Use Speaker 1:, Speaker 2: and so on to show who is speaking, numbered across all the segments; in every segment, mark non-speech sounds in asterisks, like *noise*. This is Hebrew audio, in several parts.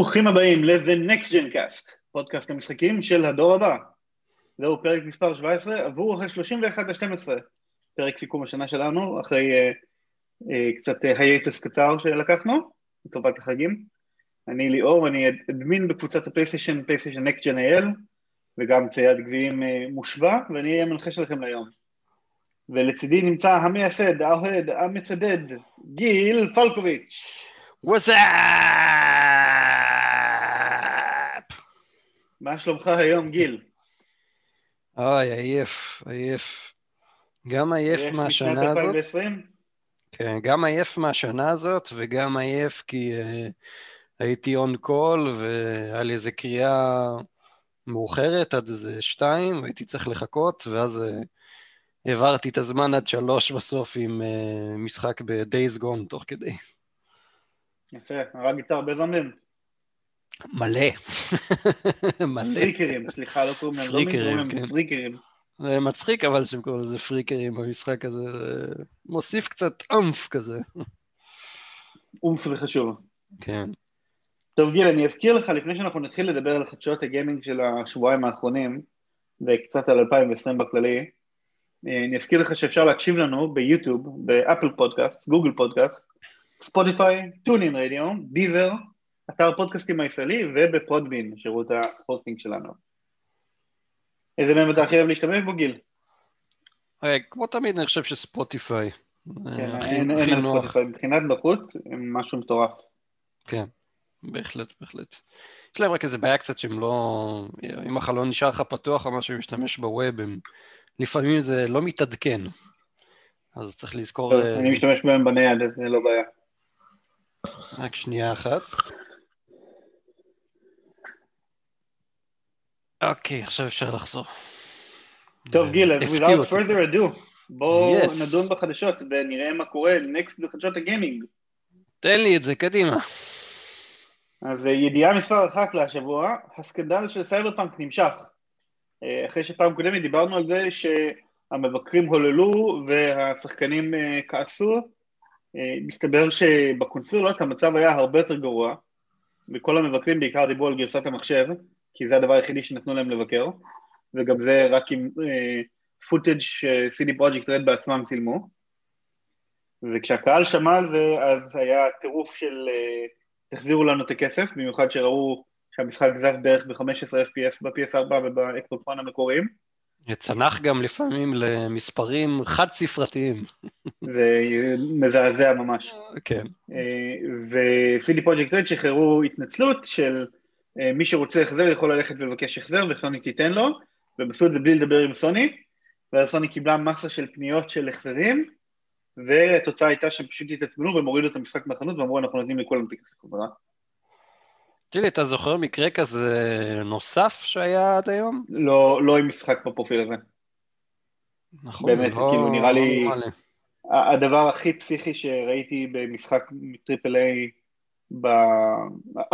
Speaker 1: ברוכים הבאים ל-The Next Gen Cast, פודקאסט המשחקים של הדור הבא. זהו פרק מספר 17, עבור ה-31 ל-12, פרק סיכום השנה שלנו, אחרי uh, uh, קצת הייטוס קצר שלקחנו, לטובת החגים. אני ליאור ואני אדמין בקבוצת הפלייסטיישן, פלייסטיישן Next Gen IL, וגם צייד גביעים uh, מושבע, ואני אהיה המנחה שלכם להיום. ולצידי נמצא המייסד, האוהד, המצדד, גיל פלקוביץ'.
Speaker 2: What's
Speaker 1: מה שלומך היום, גיל?
Speaker 2: אוי, עייף, עייף. גם עייף מהשנה הזאת.
Speaker 1: 2020?
Speaker 2: כן, גם עייף מהשנה הזאת, וגם עייף כי uh, הייתי און קול, והיה לי איזה קריאה מאוחרת עד איזה שתיים, והייתי צריך לחכות, ואז uh, העברתי את הזמן עד שלוש בסוף עם uh, משחק ב-Days Gone תוך כדי.
Speaker 1: יפה, הרגת הרבה זמנים.
Speaker 2: מלא. מלא.
Speaker 1: פריקרים, סליחה, לא קוראים להם
Speaker 2: פריקרים,
Speaker 1: קוראים להם
Speaker 2: כן.
Speaker 1: פריקרים.
Speaker 2: זה מצחיק אבל שהם קוראים לזה פריקרים במשחק הזה, זה מוסיף קצת אמף כזה.
Speaker 1: אומף זה חשוב.
Speaker 2: כן.
Speaker 1: טוב גיל, אני אזכיר לך לפני שאנחנו נתחיל לדבר על חדשות הגיימינג של השבועיים האחרונים וקצת על 2020 בכללי, אה, אני אזכיר לך שאפשר להקשיב לנו ביוטיוב, באפל פודקאסט, גוגל פודקאסט, ספוטיפיי, טונין רדיו, דיזר, אתר פודקאסטים הישראלי ובפודבין, שירות ה hosting שלנו. איזה מהם אתה הכי אוהב להשתמש בו גיל?
Speaker 2: אה, כמו תמיד אני חושב שספוטיפיי. אה,
Speaker 1: כן, אין על. ספוטיפיי, מבחינת נוחות, הם משהו מטורף.
Speaker 2: כן, בהחלט, בהחלט. יש להם רק איזה בעיה קצת שהם לא... אם החלון נשאר לך פתוח או משהו, משתמש בווב, הם... לפעמים זה לא מתעדכן. אז צריך לזכור
Speaker 1: טוב,
Speaker 2: אה,
Speaker 1: אני משתמש בהם בנייד, זה לא בעיה.
Speaker 2: רק שנייה אחת. אוקיי, עכשיו אפשר לחזור.
Speaker 1: טוב
Speaker 2: אה,
Speaker 1: גיל, אז without further ado, בואו
Speaker 2: Yes.
Speaker 1: נדון בחדשות ונראה מה קורה נקסט בחדשות הגיימינג.
Speaker 2: תן לי את זה, קדימה.
Speaker 1: אז אה, ידיעה מספר אחת להשבוע, הסקנדל של סייבר פאנק נמשך. אה, אחרי שפעם קודמת דיברנו על זה שהמבקרים הוללו והשחקנים כעסו, מסתבר שבקונסולות המצב היה הרבה יותר גרוע, וכל המבקרים בעיקר דיברו על גרסת המחשב, כי זה הדבר היחידי שנתנו להם לבקר, וגם זה רק עם footage ש- CD Projekt Red בעצמם צילמו. וכשהקהל שמע על זה, אז היה טירוף של אה, תחזירו לנו את הכסף, במיוחד שראו שהמשחק זז בערך ב-15 FPS ב-PS4 ובאקסופון המקוריים.
Speaker 2: צנח גם לפעמים למספרים חד-ספרתיים.
Speaker 1: זה מזעזע ממש.
Speaker 2: כן.
Speaker 1: אה, ו-CD רד שחררו התנצלות של מי שרוצה החזר יכול ללכת ולבקש החזר וסוני תיתן לו, והם עשו את זה בלי לדבר עם סוני, ואז סוני קיבלה מסה של פניות של החזרים, והתוצאה הייתה שהם פשוט התעצבנו והם הורידו את המשחק מהחנות ואמרו אנחנו נותנים לכולם את הכסף חזרה.
Speaker 2: תראי, אתה זוכר מקרה כזה נוסף שהיה עד היום?
Speaker 1: לא, לא עם משחק בפרופיל הזה.
Speaker 2: נכון,
Speaker 1: באמת,
Speaker 2: לא-
Speaker 1: כאילו, נראה לי-
Speaker 2: לא
Speaker 1: הדבר הכי פסיכי שראיתי במשחק מ triple A, ב...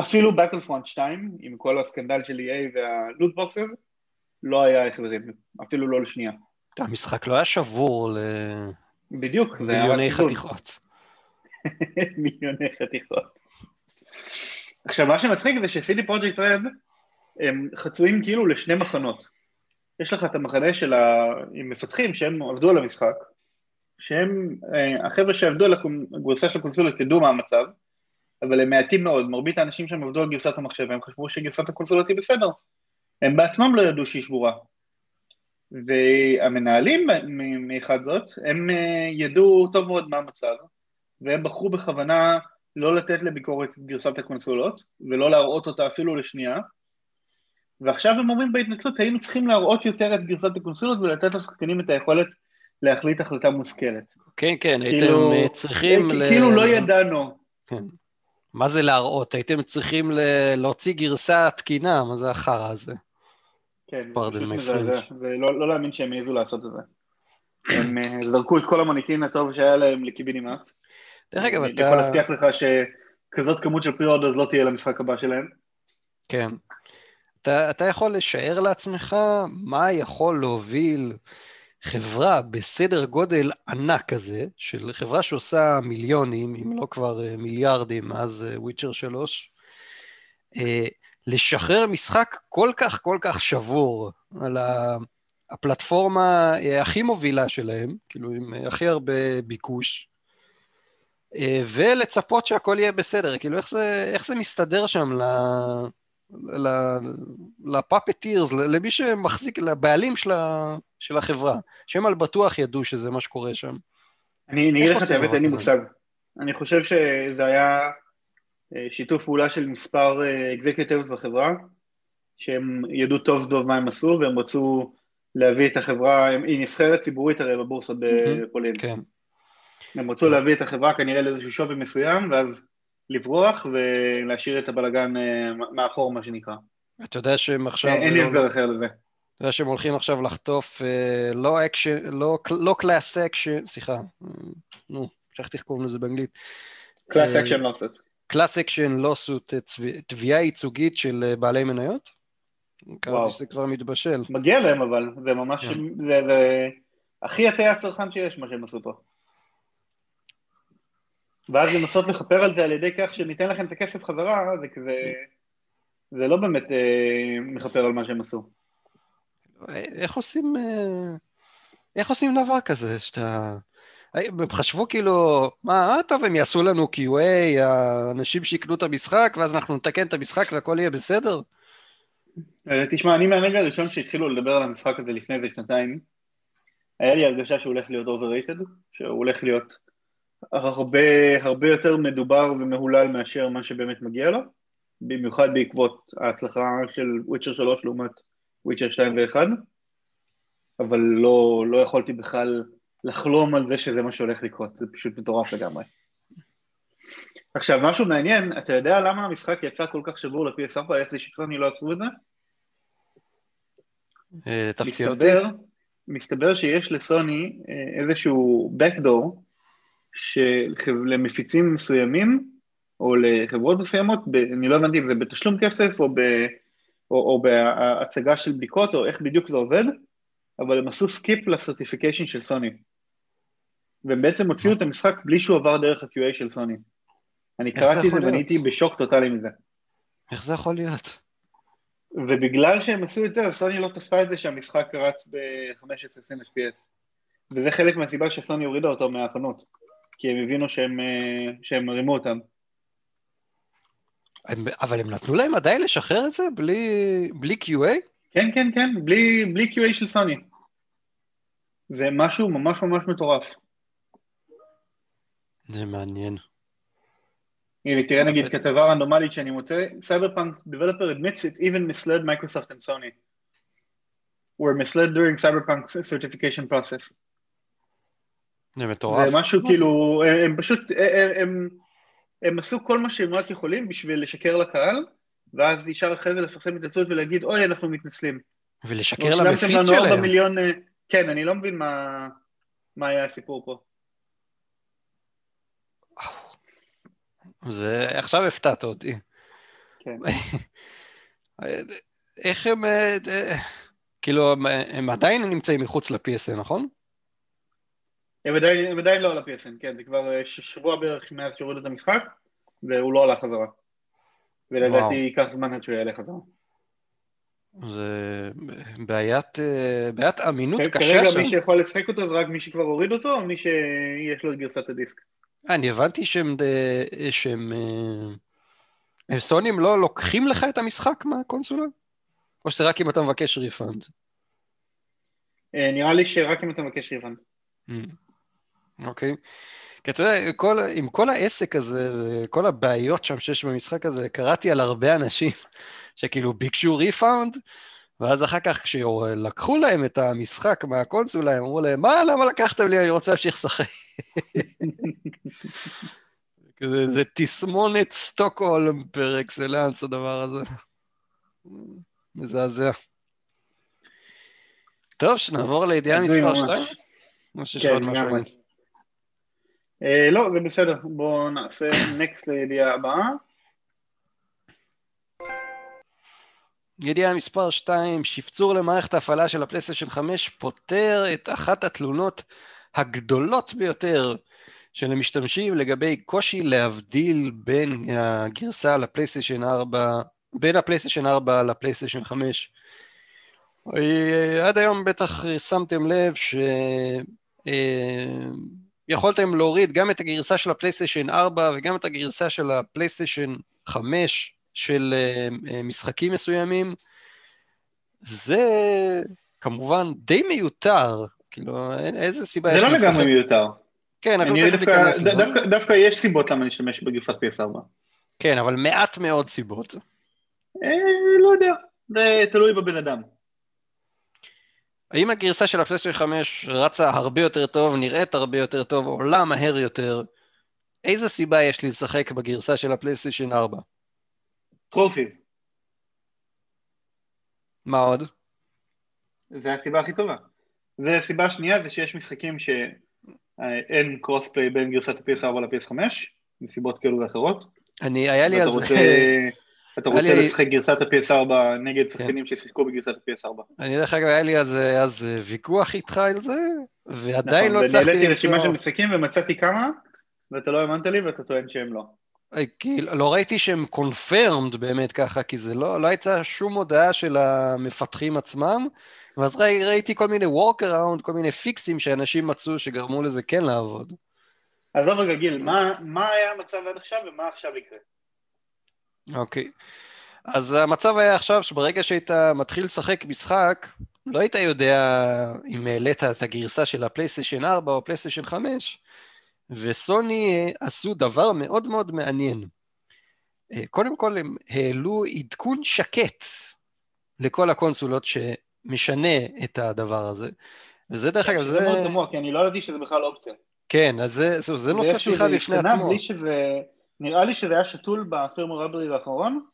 Speaker 1: אפילו Battlefront 2, עם כל הסקנדל של EA וה loot boxes, לא היה החזרים, אפילו לא לשנייה.
Speaker 2: המשחק לא היה שבור
Speaker 1: בדיוק, זה היה רק חיסול.
Speaker 2: חתיכות. *laughs*
Speaker 1: מיליוני חתיכות. עכשיו, מה שמצחיק זה ש-CD פרויקט רד הם חצויים כאילו לשני מחנות. יש לך את המחנה של המפתחים שהם עבדו על המשחק, שהם, אה, החבר'ה שעבדו על הגרסה של הקונסולות ידעו מה המצב, אבל הם מעטים מאוד, מרבית האנשים שם עבדו על גרסת המחשב, והם חשבו שגרסת הקונסולות היא בסדר. הם בעצמם לא ידעו שהיא שבורה. והמנהלים מאחד זאת, הם אה, ידעו טוב מאוד מה המצב, והם בחרו בכוונה לא לתת לביקורת את גרסת הקונסולות, ולא להראות אותה אפילו לשנייה, ועכשיו הם אומרים בהתנצלות, היינו צריכים להראות יותר את גרסת הקונסולות ולתת לשחקנים את היכולת להחליט החלטה מושכלת.
Speaker 2: כן, כן, הייתם
Speaker 1: כאילו-
Speaker 2: אה, צריכים... ל-
Speaker 1: כאילו לא ידענו.
Speaker 2: כן. מה זה להראות? הייתם צריכים ל- להוציא גרסה תקינה, מה זה החרא הזה?
Speaker 1: כן, זה פשוט מזעזע. זה לא לא להאמין שהם העזו לעשות את זה. הם אה, זרקו את כל המוניטין הטוב שהיה להם לקיבינימט.
Speaker 2: דרך אגב,
Speaker 1: אני
Speaker 2: אתה...
Speaker 1: יכול להבטיח לך שכזאת כמות של פרי-אורדרס לא תהיה למשחק הבא שלהם.
Speaker 2: כן. אתה, אתה יכול לשער לעצמך מה יכול להוביל חברה בסדר גודל ענק כזה, של חברה שעושה מיליונים, אם לא כבר אה, מיליארדים מאז וויצ'ר 3, אה, לשחרר משחק כל כך כל כך שבור על הפלטפורמה אה, הכי מובילה שלהם, כאילו עם הכי הרבה ביקוש, ולצפות שהכל יהיה בסדר, כאילו איך זה, איך זה מסתדר שם ל... לפאפטירס, למי שמחזיק, לבעלים של, ה, של החברה, שהם על בטוח ידעו שזה מה שקורה שם.
Speaker 1: אני אגיד לך את האמת, אין לי מושג. אני חושב שזה היה אה, שיתוף פעולה של מספר executives אה, בחברה, שהם ידעו טוב טוב מה הם עשו, והם רצו להביא את החברה, היא נסחרת ציבורית הרי בבורסה בפולין. כן. הם רצו להביא את החברה כנראה לאיזשהו שווי מסוים, ואז לברוח ולהשאיר את הבלגן אה, מאחור, מה שנקרא.
Speaker 2: אתה יודע שהם עכשיו...
Speaker 1: אין לי הסבר אחר לזה.
Speaker 2: אתה יודע שהם הולכים עכשיו לחטוף אה, לא אקשן, לא class action, סליחה, נו, שכחתי איך קוראים לזה באנגלית.
Speaker 1: class action lawsuit.
Speaker 2: class action lawsuit, תביעה ייצוגית של אה, בעלי מניות? קראתי שזה כבר מתבשל.
Speaker 1: מגיע להם אבל, זה ממש, כן. זה הכי הטעיית הצרכן שיש, מה שהם עשו פה. ואז לנסות לכפר על זה על ידי כך שניתן לכם את הכסף חזרה, זה כזה... זה לא באמת אה, מכפר על מה שהם עשו.
Speaker 2: איך עושים... אה, איך עושים דבר כזה, שאתה... הם חשבו כאילו, מה, אה, טוב, הם יעשו לנו QA, האנשים שיקנו את המשחק, ואז אנחנו נתקן את המשחק והכל יהיה בסדר?
Speaker 1: אה, תשמע, אני מהרגע הראשון שהתחילו לדבר על המשחק הזה לפני איזה שנתיים, היה לי הרגשה שהוא הולך להיות overrated, שהוא הולך להיות הרבה, הרבה יותר מדובר ומהולל מאשר מה שבאמת מגיע לו, במיוחד בעקבות ההצלחה של וויצ'ר 3 לעומת וויצ'ר 2 ו-1, אבל לא, לא יכולתי בכלל לחלום על זה שזה מה שהולך לקרות, זה פשוט מטורף לגמרי. עכשיו, משהו מעניין, אתה יודע למה המשחק יצא כל כך שבור ל-PS4, איך זה שסוני לא עצרו את זה?
Speaker 2: אה, תפתיע אותי.
Speaker 1: מסתבר שיש לסוני אה, איזשהו backdoor שלמפיצים מסוימים, או לחברות מסוימות, ב, אני לא הבנתי אם זה בתשלום כסף או, ב, או, או בהצגה של בדיקות או איך בדיוק זה עובד, אבל הם עשו skip ל certification של סוני. והם בעצם הוציאו את המשחק בלי שהוא עבר דרך ה-QA של סוני. אני קראתי את זה ואני הייתי בשוק טוטאלי מזה.
Speaker 2: איך זה יכול להיות?
Speaker 1: ובגלל שהם עשו את זה, אז סוני לא תפסה את זה שהמשחק רץ ב-15-20 FPS. וזה חלק מהסיבה שסוני הורידה אותו מהחנות. כי הם הבינו שהם, אה, שהם רימו אותם.
Speaker 2: הם, אבל הם נתנו להם עדיין לשחרר את זה בלי, בלי QA?
Speaker 1: כן, כן, כן, בלי, בלי QA של סוני. זה משהו ממש ממש מטורף.
Speaker 2: זה מעניין.
Speaker 1: הנה, תראה נגיד כתבה רנדומלית שאני מוצא, Cyberpunk developer admits it even misled Microsoft and Sony. were misled during Cyberpunk certification process.
Speaker 2: זה מטורף.
Speaker 1: זה משהו כאילו, הם, הם פשוט, הם, הם, הם עשו כל מה שהם רק יכולים בשביל לשקר לקהל, ואז ישר אחרי זה לפרסם התנצלות ולהגיד, אוי, אנחנו מתנצלים.
Speaker 2: ולשקר למפיץ שלהם.
Speaker 1: מיליון, אה, כן, אני לא מבין מה, מה היה הסיפור פה.
Speaker 2: זה, עכשיו הפתעת אותי. כן. *laughs* איך הם, אה, אה, כאילו, הם עדיין נמצאים מחוץ ל-PSN, נכון?
Speaker 1: הם עדיין, הם עדיין לא על ה-PSN, כן, זה כבר אה, שבוע בערך מאז שהורידו את המשחק, והוא לא עלה חזרה. ולדעתי ייקח זמן עד שהוא יעלה חזרה.
Speaker 2: זה בעיית, אה, בעיית אמינות קשה
Speaker 1: שם. כרגע מי שיכול לשחק אותו זה רק מי שכבר הוריד אותו, או מי שיש לו את גרסת הדיסק?
Speaker 2: אני הבנתי שהם, אה, שהם, הם סוני לא לוקחים לך את המשחק מהקונסולה? או שזה רק אם אתה מבקש refund?
Speaker 1: נראה לי שרק אם אתה מבקש refund. Mm.
Speaker 2: אוקיי. כי אתה יודע, כל, עם כל העסק הזה, וכל הבעיות שם שיש במשחק הזה, קראתי על הרבה אנשים *laughs* שכאילו ביקשו refund, ואז אחר כך כשלקחו להם את המשחק מהקונסולה, הם אמרו להם, מה, למה לקחתם לי, אני רוצה להמשיך לשחק. *laughs* כזה, זה תסמונת סטוקהולם פר אקסלנס, הדבר הזה. מזעזע. טוב, שנעבור לידיעה מספר 2? או שיש עוד משהו?
Speaker 1: אה, לא, זה בסדר, בואו נעשה נקסט לידיעה הבאה.
Speaker 2: ידיעה מספר 2, שפצור למערכת ההפעלה של הפלייסטיישן 5 פותר את אחת התלונות הגדולות ביותר של המשתמשים לגבי קושי להבדיל בין הגרסה לפלייסטיישן 4 בין הפלייסטיישן 4 לפלייסטיישן 5. אה, עד היום בטח שמתם לב שיכולתם אה, להוריד גם את הגרסה של הפלייסטיישן 4 וגם את הגרסה של הפלייסטיישן 5 של אה, משחקים מסוימים. זה כמובן די מיותר, כאילו איזה סיבה
Speaker 1: יש? זה לא לגמרי מיותר.
Speaker 2: כן,
Speaker 1: אבל תכף ניכנס לזה. דווקא, דווקא יש סיבות למה להשתמש בגרסת PS4.
Speaker 2: כן, אבל מעט מאוד סיבות.
Speaker 1: אה, לא יודע, זה תלוי בבן אדם.
Speaker 2: האם הגרסה של הפלייסטיישן 5 רצה הרבה יותר טוב, נראית הרבה יותר טוב, עולה מהר יותר? איזה סיבה יש לי לשחק בגרסה של הפלייסטיישן 4?
Speaker 1: טרופיז.
Speaker 2: מה עוד?
Speaker 1: זה הסיבה הכי טובה. והסיבה השנייה זה שיש משחקים שאין קרוספליי בין גרסת ה-PS4 ל-PS5, מסיבות כאלו ואחרות.
Speaker 2: אני, היה לי על
Speaker 1: זה... אתה רוצה לשחק גרסת ה-PS4 נגד כן. שחקנים ששיחקו בגרסת ה-PS4.
Speaker 2: אני דרך אגב, היה לי אז, אז ויכוח איתך על זה, ועדיין נכון, לא הצלחתי
Speaker 1: למצוא... ונעליתי רשימה של משחקים ומצאתי כמה, ואתה לא האמנת לי ואתה טוען שהם לא.
Speaker 2: כי לא ראיתי שהם קונפרמד באמת ככה, כי זה לא, לא הייתה שום הודעה של המפתחים עצמם, ואז ראי, ראיתי כל מיני work around, כל מיני פיקסים שאנשים מצאו שגרמו לזה כן לעבוד.
Speaker 1: עזוב רגע גיל, מה, מה היה המצב עד עכשיו ומה עכשיו יקרה?
Speaker 2: אוקיי. אז המצב היה עכשיו שברגע שהיית מתחיל לשחק משחק, לא היית יודע אם העלית את הגרסה של הפלייסטיישן 4 או פלייסטיישן 5, וסוני עשו דבר מאוד מאוד מעניין. קודם כל הם העלו עדכון שקט לכל הקונסולות שמשנה את הדבר הזה. וזה דרך אגב,
Speaker 1: זה... זה מאוד תמוה, כי אני לא ידעתי שזה בכלל אופציה.
Speaker 2: כן, אז זה, זה, זה נושא שיחה בפני עצמו.
Speaker 1: בלי שזה... נראה לי שזה היה שתול בפירמה רברי האחרון,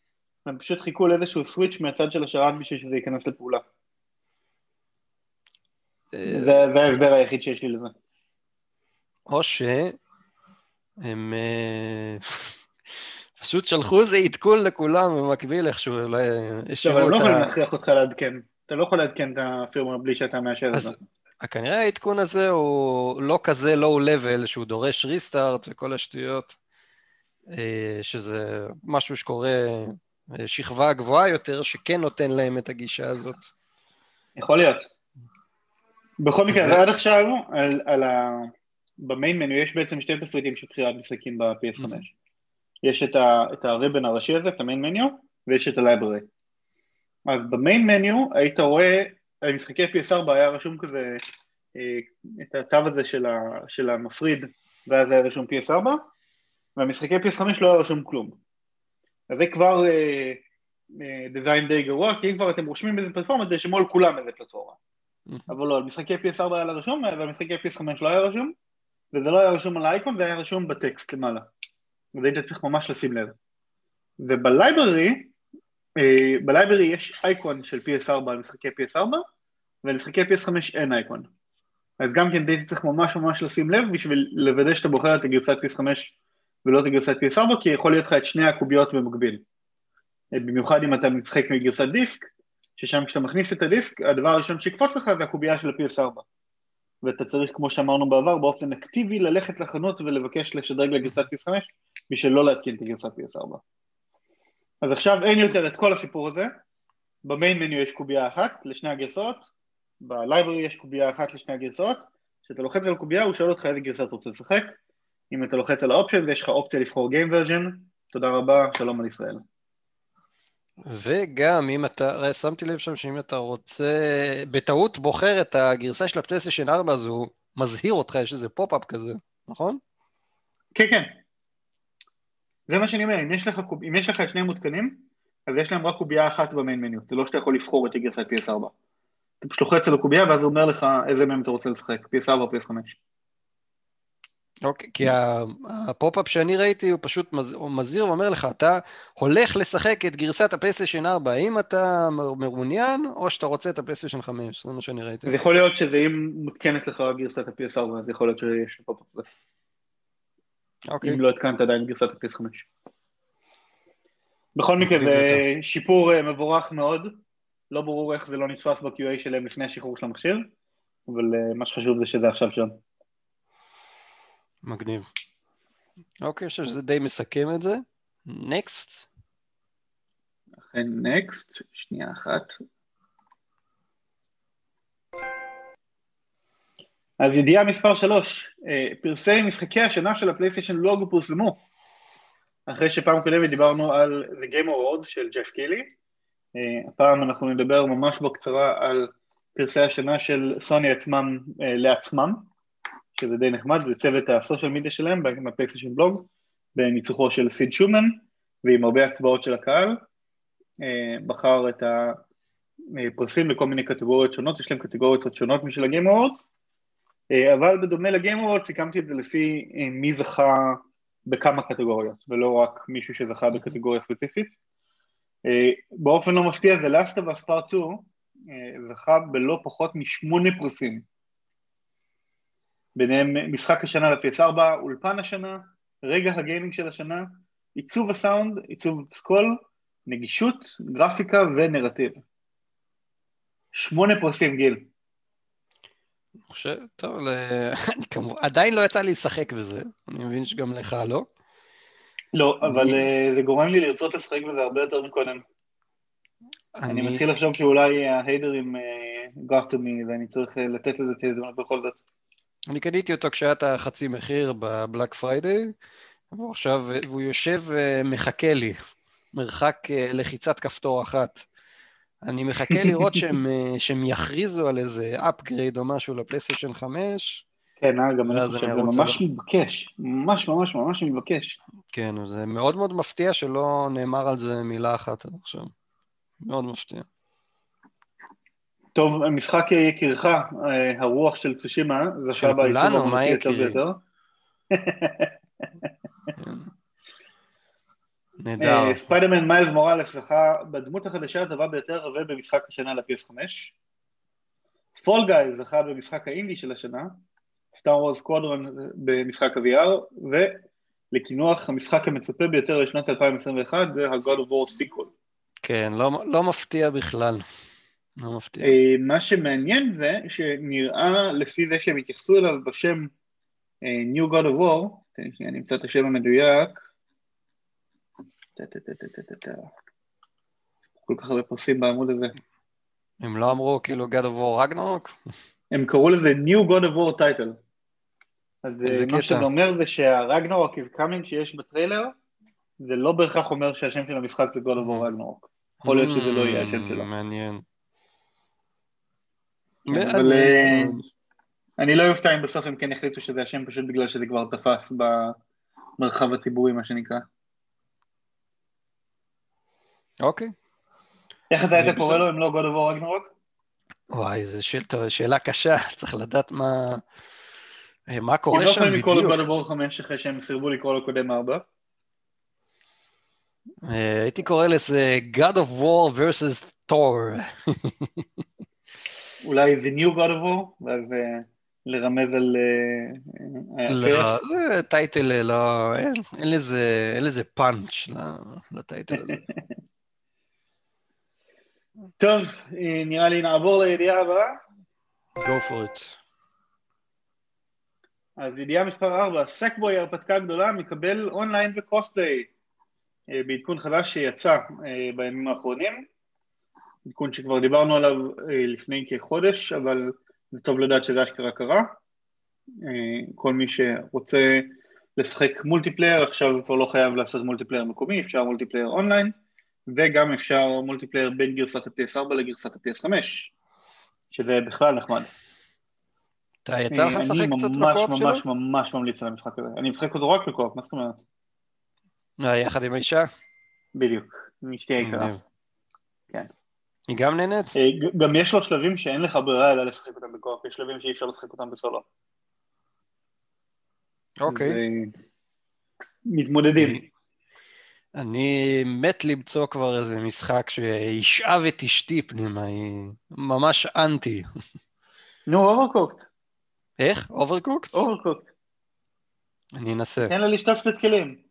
Speaker 1: והם פשוט חיכו לאיזשהו סוויץ' מהצד של השרת בשביל שזה ייכנס לפעולה. זה ההסבר היחיד שיש לי לזה.
Speaker 2: או שהם אה, פשוט שלחו איזה עדכון לכולם במקביל איכשהו, אולי
Speaker 1: השאירו אותה... אבל הם לא יכולים להכריח אותך לעדכן, אתה לא יכול לעדכן את הפירמה בלי שאתה מאשר את זה.
Speaker 2: כנראה העדכון הזה הוא לא כזה לואו-לבל, שהוא דורש ריסטארט וכל השטויות. אה, שזה משהו שקורה אה, שכבה גבוהה יותר, שכן נותן להם את הגישה הזאת.
Speaker 1: יכול להיות. בכל מקרה, זה... עד עכשיו, על, על ה... במיין מניו יש בעצם שתי תפריטים של בחירת משחקים ב-PS5. Mm-hmm. יש את, ה... את הריבן הראשי הזה, את המיין מניו, ויש את הלייברי. אז במיין מניו היית רואה, על משחקי PS4 היה רשום כזה, אה, את התו הזה של, ה... של המפריד, ואז היה רשום PS4, והמשחקי PS5 לא היה רשום כלום. אז זה כבר אה, אה, design די גרוע, כי אם כבר אתם רושמים באיזה פלטפורמה, תרשמו על כולם איזה פלטפורמה. אבל לא, על משחקי PS4 היה רשום, ועל PS5 לא היה רשום, וזה לא היה רשום על האייקון, זה היה רשום בטקסט למעלה. אז היית צריך ממש לשים לב. וב library, אה, ב library יש אייקון של PS4 על משחקי PS4, ועל משחקי PS5 אין אייקון. אז גם כן הייתי צריך ממש ממש לשים לב בשביל לוודא שאתה בוחר את הגרסת PS5 ולא את הגרסת PS4 כי יכול להיות לך את שני הקוביות במקביל. במיוחד אם אתה משחק מגרסת דיסק, ששם כשאתה מכניס את הדיסק, הדבר הראשון שיקפוץ לך זה הקובייה של ה-PS4. ואתה צריך, כמו שאמרנו בעבר, באופן אקטיבי ללכת לחנות ולבקש לשדרג לגרסת PS5 בשביל לא להתקין את הגרסת PS4. אז עכשיו אין יותר את כל הסיפור הזה, במיין מניו יש קובייה אחת לשני הגרסאות, בלייברי יש קובייה אחת לשני הגרסאות, כשאתה לוחץ על קובייה הוא שואל אותך איזה גרסה אתה רוצה לשחק, אם אתה לוחץ על ה option ויש לך אופציה לבחור Game version, תודה רבה, שלום על ישראל.
Speaker 2: וגם אם אתה, שמתי לב שם שאם אתה רוצה, בטעות בוחר את הגרסה של הפלייסטיישן 4 אז הוא מזהיר אותך, יש איזה pop-up כזה, נכון?
Speaker 1: כן, כן. זה מה שאני אומר, אם יש לך, אם יש לך את שני מותקנים, אז יש להם רק קובייה אחת ב main menu, זה לא שאתה יכול לבחור את הגרסת PS4. אתה פשוט לוחץ על הקובייה ואז הוא אומר לך איזה מהם אתה רוצה לשחק, PS4 או PS5.
Speaker 2: אוקיי, כי ה pop-up שאני ראיתי הוא פשוט מז... הוא מזהיר ואומר לך, אתה הולך לשחק את גרסת הפלייסטיישן 4, האם אתה מעוניין או שאתה רוצה את הפלייסטיישן 5, זה מה שאני ראיתי.
Speaker 1: אז יכול להיות שזה אם מותקנת לך גרסת ה-PS4, אז יכול להיות שיש pop-up כזה. אוקיי. אם לא התקנת עדיין גרסת ה-PS5. בכל מקרה זה שיפור אה, מבורך מאוד, לא ברור איך זה לא נתפס ב-QA שלהם לפני השחרור של המכשיר, אבל אה, מה שחשוב זה שזה עכשיו שם.
Speaker 2: מגניב. אוקיי, אני חושב שזה די מסכם את זה. נקסט.
Speaker 1: ובכן נקסט, שנייה אחת. אז ידיעה מספר 3, אה, פרסי משחקי השנה של הפלייסטיישן לוגו פורסמו. אחרי שפעם קודמת דיברנו על The Game Awards של ג'ף קילי, אה, הפעם אנחנו נדבר ממש בקצרה על פרסי השנה של סוני עצמם אה, לעצמם, שזה די נחמד, זה צוות הסושיאל מידיה שלהם בפלייסטיישן בלוג, בניצוחו של סיד שומן, ועם הרבה הצבעות של הקהל, בחר את הפרסים לכל מיני קטגוריות שונות, יש להם קטגוריות קצת שונות משל Awards, אה, אבל בדומה לגיימוורלד סיכמתי את זה לפי אה, מי זכה בכמה קטגוריות, ולא רק מישהו שזכה בקטגוריה ספציפית. אה, באופן לא מפתיע זה Last of Us Part 2 זכה בלא פחות משמונה פרסים. ביניהם משחק השנה ל-PS4, אולפן השנה, רגע הגיימינג של השנה, עיצוב הסאונד, עיצוב סקול, נגישות, גרפיקה ונרטיב. שמונה פרסים גיל.
Speaker 2: חושב, טוב, אני כמובן, עדיין לא יצא לי לשחק בזה, אני מבין שגם לך לא.
Speaker 1: לא, אבל אה, זה גורם לי לרצות לשחק בזה הרבה יותר מקודם. אני מתחיל לחשוב שאולי ה haters got to me ואני צריך אה, לתת לזה את ההזדמנות בכל זאת.
Speaker 2: אני קניתי אותו כשהיה את החצי מחיר ב Black Friday, והוא עכשיו, והוא יושב ומחכה אה, לי, מרחק לחיצת כפתור אחת. אני מחכה לראות שהם, *laughs* אה, שהם יכריזו על איזה upgrade או משהו לפלייסטיישן 5.
Speaker 1: כן, אה, גם אני חושב, זה ממש לו. מתבקש, ממש ממש ממש מתבקש.
Speaker 2: כן, זה מאוד מאוד מפתיע שלא נאמר על זה מילה אחת עד עכשיו. מאוד מפתיע.
Speaker 1: טוב, משחק יקירך, אה, הרוח של צושימה, זכה בעיצוב המותי יותר ויותר. נהדר. ספיידרמן מיילס מוראלס זכה בדמות החדשה הטובה ביותר ובמשחק השנה ל-PS5. Fall Guys זכה במשחק האינדי של השנה, Star Wars Squadrons במשחק ה-VR, ולקינוח המשחק המצופה ביותר לשנת 2021 זה ה-God of War Sequel.
Speaker 2: כן, לא, לא מפתיע בכלל. לא מפתיע.
Speaker 1: אה, מה שמעניין זה שנראה לפי זה שהם התייחסו אליו בשם אה, New God of War, אני אמצא את השם המדויק, כל כך הרבה פרסים בעמוד הזה.
Speaker 2: הם לא אמרו כאילו God of War Ragnarok?
Speaker 1: הם קראו לזה New God of War title. אז אה, מה שאתה אומר זה שהרגנרוק is coming שיש בטריילר, זה לא בהכרח אומר שהשם של המשחק זה God of War Ragnarok. יכול להיות שזה לא יהיה השם שלו.
Speaker 2: מעניין.
Speaker 1: כן, אבל אה, אני לא אופתע אם בסוף הם כן החליטו שזה השם פשוט בגלל שזה כבר תפס במרחב הציבורי מה שנקרא.
Speaker 2: אוקיי.
Speaker 1: איך אתה היית קורא לו אם לא God of War Ragnarok?
Speaker 2: וואי, זו שאל, שאלה קשה, *laughs* צריך לדעת מה, אה, מה קורה שם בדיוק.
Speaker 1: הם לא יכולים לקרוא לו God of War 5 אחרי שהם סירבו לקרוא לו קודם 4.
Speaker 2: אה, הייתי קורא לזה God of War versus Thor. *laughs*
Speaker 1: אולי זה New God of War, ואז אה, לרמז על...
Speaker 2: לא, טייטל, לא, אין לזה פאנץ' לטייטל הזה. *laughs*
Speaker 1: טוב, אה, נראה לי נעבור לידיעה הבאה.
Speaker 2: Go for it.
Speaker 1: אז ידיעה מספר 4, סקבוי הרפתקה גדולה מקבל אונליין וקוספליי אה, בעדכון חדש שיצא בימים האחרונים, עדכון שכבר דיברנו עליו לפני כחודש, אבל זה טוב לדעת שזה אשכרה קרה. כל מי שרוצה לשחק multiplayer, עכשיו כבר לא חייב לעשות multiplayer מקומי, אפשר multiplayer online. וגם אפשר multiplayer בין גרסת ה-PS4 לגרסת ה-PS5, שזה בכלל נחמד.
Speaker 2: אתה יצא לך לשחק קצת בקו-אופ
Speaker 1: שלו? אני ממש ממש ממש ממליץ על המשחק הזה. אני משחק אותו רק ב co-op, מה זאת אומרת?
Speaker 2: אה, יחד עם האישה?
Speaker 1: בדיוק, עם אשתי היקרה. כן.
Speaker 2: היא גם נהנית?
Speaker 1: אה, גם יש לו שלבים שאין לך ברירה אלא לשחק אותם ב co-op, יש שלבים שאי אפשר לשחק אותם בסולו.
Speaker 2: אוקיי.
Speaker 1: מתמודדים.
Speaker 2: אני מת למצוא כבר איזה משחק שישאב את אשתי פנימה, היא ממש אנטי.
Speaker 1: נו, Overcooked.
Speaker 2: איך? Overcooked?
Speaker 1: Overcooked.
Speaker 2: אני אנסה.
Speaker 1: תן לה לשטוף קצת כלים.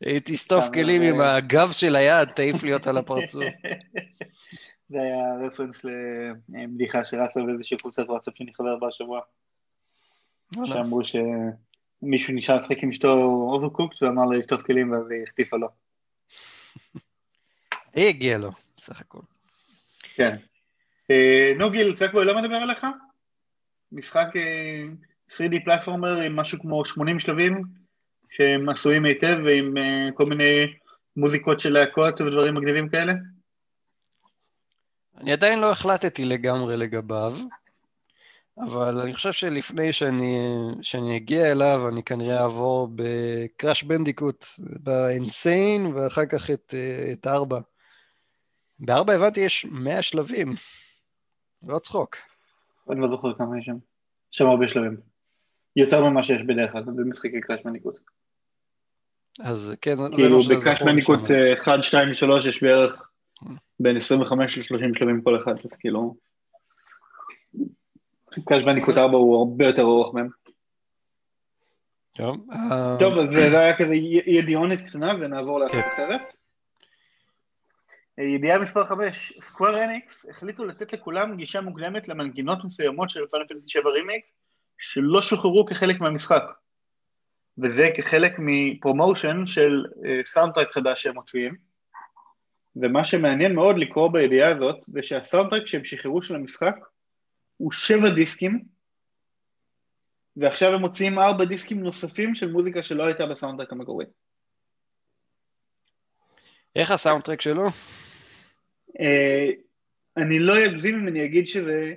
Speaker 2: היא תשטוף כלים עם הגב של היד, תעיף לי אותה לפרצוף. *laughs*
Speaker 1: זה היה reference לבדיחה שרצה באיזושהי קבוצת וואטסאפ שאני חבר בה השבוע. שאמרו ש... מישהו נשאר לשחק עם אשתו Overcooked ואמר לה לשטוף כלים ואז היא החטיפה לו. *laughs*
Speaker 2: די הגיע לו, בסך הכל.
Speaker 1: כן. אה, נוגיל, צקבוי לא מדבר עליך? משחק 3D פלטפורמר עם משהו כמו 80 שלבים, שהם עשויים היטב ועם כל מיני מוזיקות של להקות ודברים מגניבים כאלה?
Speaker 2: אני עדיין לא החלטתי לגמרי לגביו, אבל אני חושב שלפני שאני, שאני אגיע אליו, אני כנראה אעבור בקראש בנדיקוט, באינסיין, ואחר כך את, את ארבע. בארבע הבנתי יש מאה שלבים, לא צחוק.
Speaker 1: אני לא זוכר כמה יש שם. יש שם הרבה שלבים. יותר ממה שיש בדרך כלל במשחקי Crash Bandicoot.
Speaker 2: אז כן,
Speaker 1: כאילו, ב Crash Bandicoot 1, 2, 3 יש בערך בין 25 ל-30 שלבים כל אחד, אז כאילו... Crash Bandicoot 4 הוא הרבה יותר ארוך מהם.
Speaker 2: טוב,
Speaker 1: טוב, אז זה היה כזה ידיעונת קטנה ונעבור לאחת אחרת. ידיעה מספר 5, Square Enix החליטו לתת לכולם גישה מוקדמת למנגינות מסוימות של Final Fantasy 7 רימייק שלא שוחררו כחלק מהמשחק וזה כחלק מ promotion של soundtrack חדש שהם מוציאים ומה שמעניין מאוד לקרוא בידיעה הזאת זה שה soundtrack שהם שחררו של המשחק הוא שבע דיסקים ועכשיו הם מוציאים ארבע דיסקים נוספים של מוזיקה שלא הייתה בסאונדטרק המקורי.
Speaker 2: איך הסאונדטרק שלו?
Speaker 1: Uh, אני לא אגזים אם אני אגיד שזה,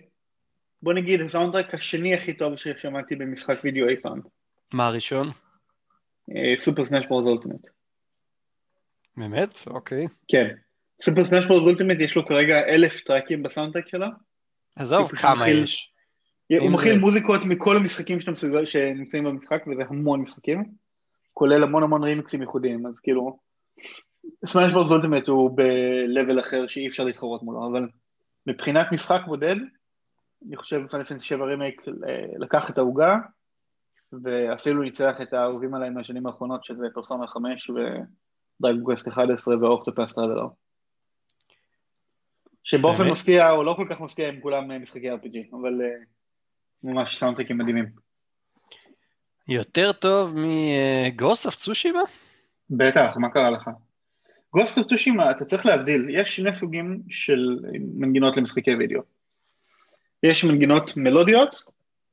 Speaker 1: בוא נגיד, הסאונדטרק השני הכי טוב ששמעתי במשחק וידאו אי פעם.
Speaker 2: מה הראשון?
Speaker 1: סופר סנאש פורז אולטימט.
Speaker 2: באמת? אוקיי.
Speaker 1: כן. Super Smash Bros Ultimate יש לו כרגע אלף track ים ב soundtrack שלו.
Speaker 2: עזוב, כמה מכיל, יש.
Speaker 1: הוא מכיל מוזיקות מכל המשחקים שנמצאים במשחק, וזה המון משחקים, כולל המון המון רימיקסים ייחודיים, אז כאילו, Smash Bros Ultimate הוא ב-level אחר שאי אפשר להתחרות מולו, אבל מבחינת משחק בודד, אני חושב Final Fantasy 7 רימייק לקח את העוגה, ואפילו ניצח את האהובים עליי מהשנים האחרונות, שזה פרסונה 5 ו Dragon Quest 11 ו Octopath Traveler. שבאופן מפתיע, או לא כל כך מפתיע, הם כולם משחקי RPG, אבל ממש soundtrack ים מדהימים.
Speaker 2: יותר טוב מ Ghost of Tsushima?
Speaker 1: בטח, מה קרה לך? Ghost of Tsushima, אתה צריך להבדיל, יש שני סוגים של מנגינות למשחקי וידאו. יש מנגינות מלודיות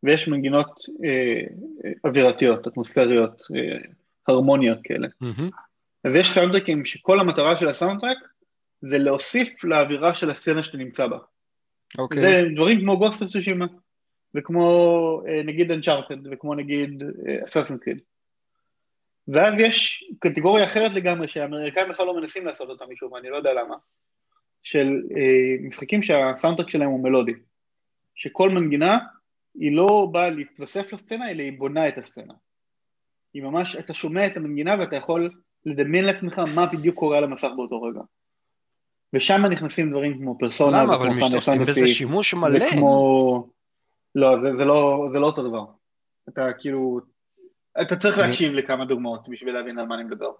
Speaker 1: ויש מנגינות אה, אווירתיות, אטמוספריות, אה, הרמוניות כאלה. Mm-hmm. אז יש סאונדטרקים שכל המטרה של הסאונדטרק זה להוסיף לאווירה של הסצנה שאתה נמצא בה. אוקיי. Okay. זה דברים כמו גוסט אוף צושימה, וכמו אה, נגיד אנצ'ארטד, וכמו נגיד אסאסן אה, קריד. ואז יש קטגוריה אחרת לגמרי שהאמריקאים בכלל לא מנסים לעשות אותה משום מה, אני לא יודע למה, של אה, משחקים שהסאונדטרק שלהם הוא מלודי, שכל מנגינה היא לא באה להתווסף לסצנה, אלא היא בונה את הסצנה. היא ממש, אתה שומע את המנגינה ואתה יכול לדמיין לעצמך מה בדיוק קורה על המסך באותו רגע. ושם נכנסים דברים כמו פרסונה,
Speaker 2: למה? אבל עושים בזה שימוש מלא.
Speaker 1: וכמו... לא, זה, זה, לא, זה לא אותו דבר. אתה כאילו, אתה צריך להקשיב לכמה דוגמאות בשביל להבין על מה אני מדבר.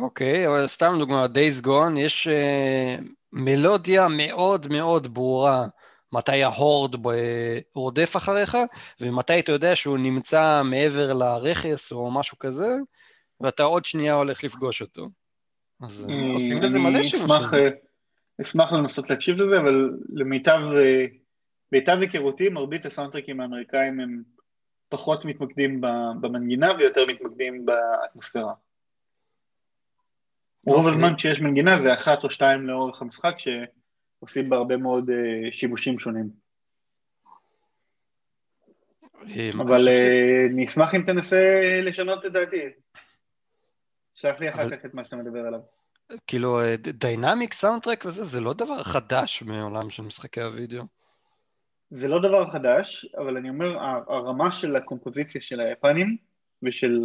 Speaker 2: אוקיי, אבל סתם דוגמא, Days Gone, יש uh, מלודיה מאוד מאוד ברורה מתי ההורד רודף אחריך, ומתי אתה יודע שהוא נמצא מעבר לרכס או משהו כזה, ואתה עוד שנייה הולך לפגוש אותו. אז אה, עושים לזה מלא שימושים.
Speaker 1: אה, אשמח לנסות להקשיב לזה, אבל למיטב, למיטב היכרותי, מרבית הסאונדטרקים האמריקאים הם פחות מתמקדים במנגינה ויותר מתמקדים באטמוספירה. רוב אוקיי. הזמן כשיש מנגינה זה אחת או שתיים לאורך המשחק שעושים בה הרבה מאוד uh, שימושים שונים. אה, אבל uh, אני אשמח אם תנסה לשנות את דעתי. שלח לי אחר כך את מה שאתה מדבר עליו.
Speaker 2: כאילו, דיינמיק סאונדטרק וזה, זה לא דבר חדש מעולם של משחקי הוידאו.
Speaker 1: זה לא דבר חדש, אבל אני אומר, הרמה של הקומפוזיציה של היפנים, ושל,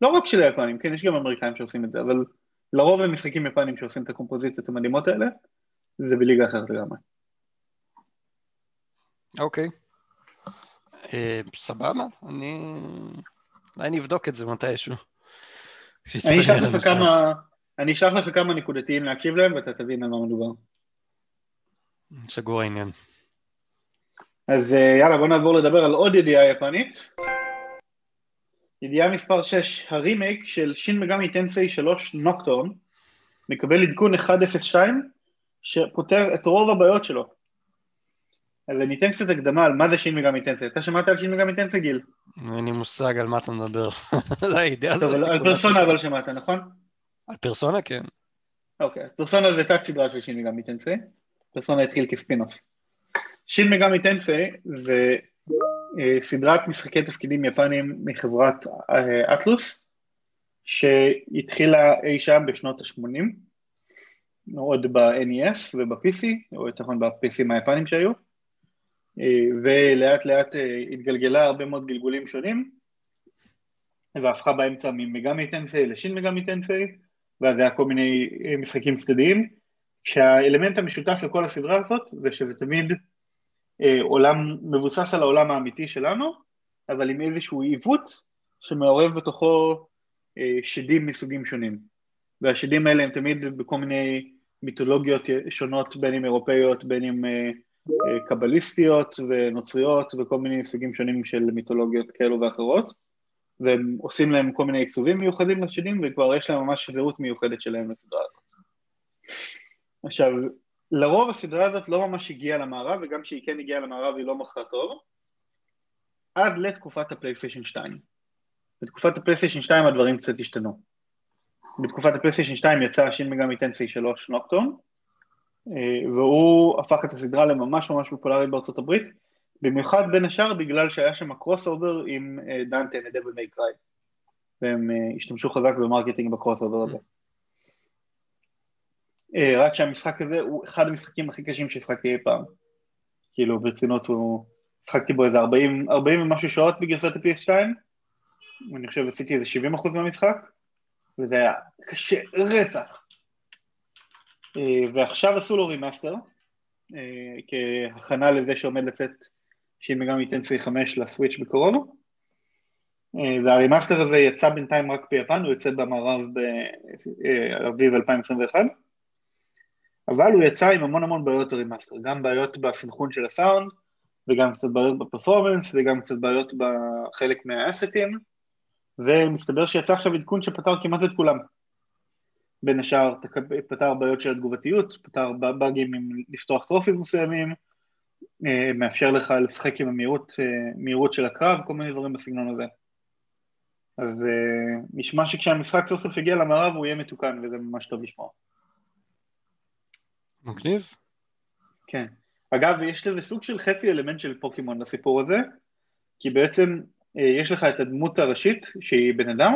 Speaker 1: לא רק של היפנים, כן, יש גם אמריקאים שעושים את זה, אבל לרוב זה משחקים יפנים שעושים את הקומפוזיציות המדהימות האלה, זה בליגה אחרת לגמרי.
Speaker 2: אוקיי. אה, סבבה, אני... אולי נבדוק את זה מתישהו.
Speaker 1: אני אשלח לך כמה... אני אשלח לך כמה נקודתיים להקשיב להם ואתה תבין על מה מדובר.
Speaker 2: סגור העניין.
Speaker 1: אז אה, יאללה, בוא נעבור לדבר על עוד ידיעה יפנית. ידיעה מספר 6, הרימייק של Shin Megami Tensei 3 Nocturne, מקבל עדכון 1.02 שפותר את רוב הבעיות שלו. אז אני אתן קצת הקדמה על מה זה Shin Megami Tensei. אתה שמעת על Shin Megami Tensei, גיל?
Speaker 2: אין לי מושג על מה אתה מדבר. *laughs* לא,
Speaker 1: טוב, על פרסונה אבל שמעת, נכון?
Speaker 2: על פרסונה כן.
Speaker 1: אוקיי, פרסונה זה תת סדרה של Shin Megami Tensei. Persona התחיל כ spin-off. Shin Megami Tensei זה אה, סדרת משחקי תפקידים יפניים מחברת אה, אטלוס, שהתחילה אי שם בשנות ה-80, עוד ב-NES וב-PC, או יותר נכון ב-PCים היפנים שהיו, אה, ולאט לאט התגלגלה הרבה מאוד גלגולים שונים, והפכה באמצע ממגמי טנסי לשין מגמי טנסי, ואז היה כל מיני משחקים צדדיים, כשהאלמנט המשותף לכל הסדרה הזאת זה שזה תמיד אה, עולם מבוסס על העולם האמיתי שלנו, אבל עם איזשהו עיוות שמעורב בתוכו אה, שדים מסוגים שונים. והשדים האלה הם תמיד בכל מיני מיתולוגיות שונות, בין אם אירופאיות, בין אם אה, קבליסטיות ונוצריות וכל מיני סוגים שונים של מיתולוגיות כאלו ואחרות, והם עושים להם כל מיני עיצובים מיוחדים לשדים וכבר יש להם ממש זהות מיוחדת שלהם לסדרה הזאת. עכשיו, לרוב הסדרה הזאת לא ממש הגיעה למערב, וגם כשהיא כן הגיעה למערב היא לא מכרה טוב, עד לתקופת הפלייסטיישן 2. בתקופת הפלייסטיישן 2 הדברים קצת השתנו. בתקופת הפלייסטיישן 2 יצא Shin Megami Tensei 3 Nocturne, אה, והוא הפך את הסדרה לממש ממש פופולרי בארצות הברית, במיוחד בין השאר בגלל שהיה שם crossover עם אה, Dante מ Devil May Cry, והם אה, השתמשו חזק ב marketing ב crossover הזה. רק שהמשחק הזה הוא אחד המשחקים הכי קשים שהשחקתי אי פעם. כאילו ברצינות הוא... שחקתי בו איזה 40, 40 ומשהו שעות בגרסת ה-PS2, ואני חושב עשיתי איזה 70 אחוז מהמשחק, וזה היה קשה רצח. אה, ועכשיו עשו לו remaster, אה, כהכנה לזה שעומד לצאת Shin Megami Tensei 5 ל Switch בקרוב. וה remaster הזה יצא בינתיים רק ביפן, הוא יוצא במערב באביב 2021. אבל הוא יצא עם המון המון בעיות remaster, גם בעיות בסנכרון של הסאונד, וגם קצת בעיות ב performance, וגם קצת בעיות בחלק מה asset ים, ומסתבר שיצא עכשיו עדכון שפתר כמעט את כולם. בין השאר פתר בעיות של התגובתיות, פתר באגים עם לפתוח trophies מסוימים, אה, מאפשר לך לשחק עם המהירות אה, של הקרב, כל מיני דברים בסגנון הזה. אז אה, נשמע שכשהמשחק סוף סוף יגיע למערב הוא יהיה מתוקן, וזה ממש טוב לשמוע.
Speaker 2: מגניב.
Speaker 1: כן. אגב, יש לזה סוג של חצי אלמנט של פוקימון לסיפור הזה, כי בעצם יש לך את הדמות הראשית, שהיא בן אדם,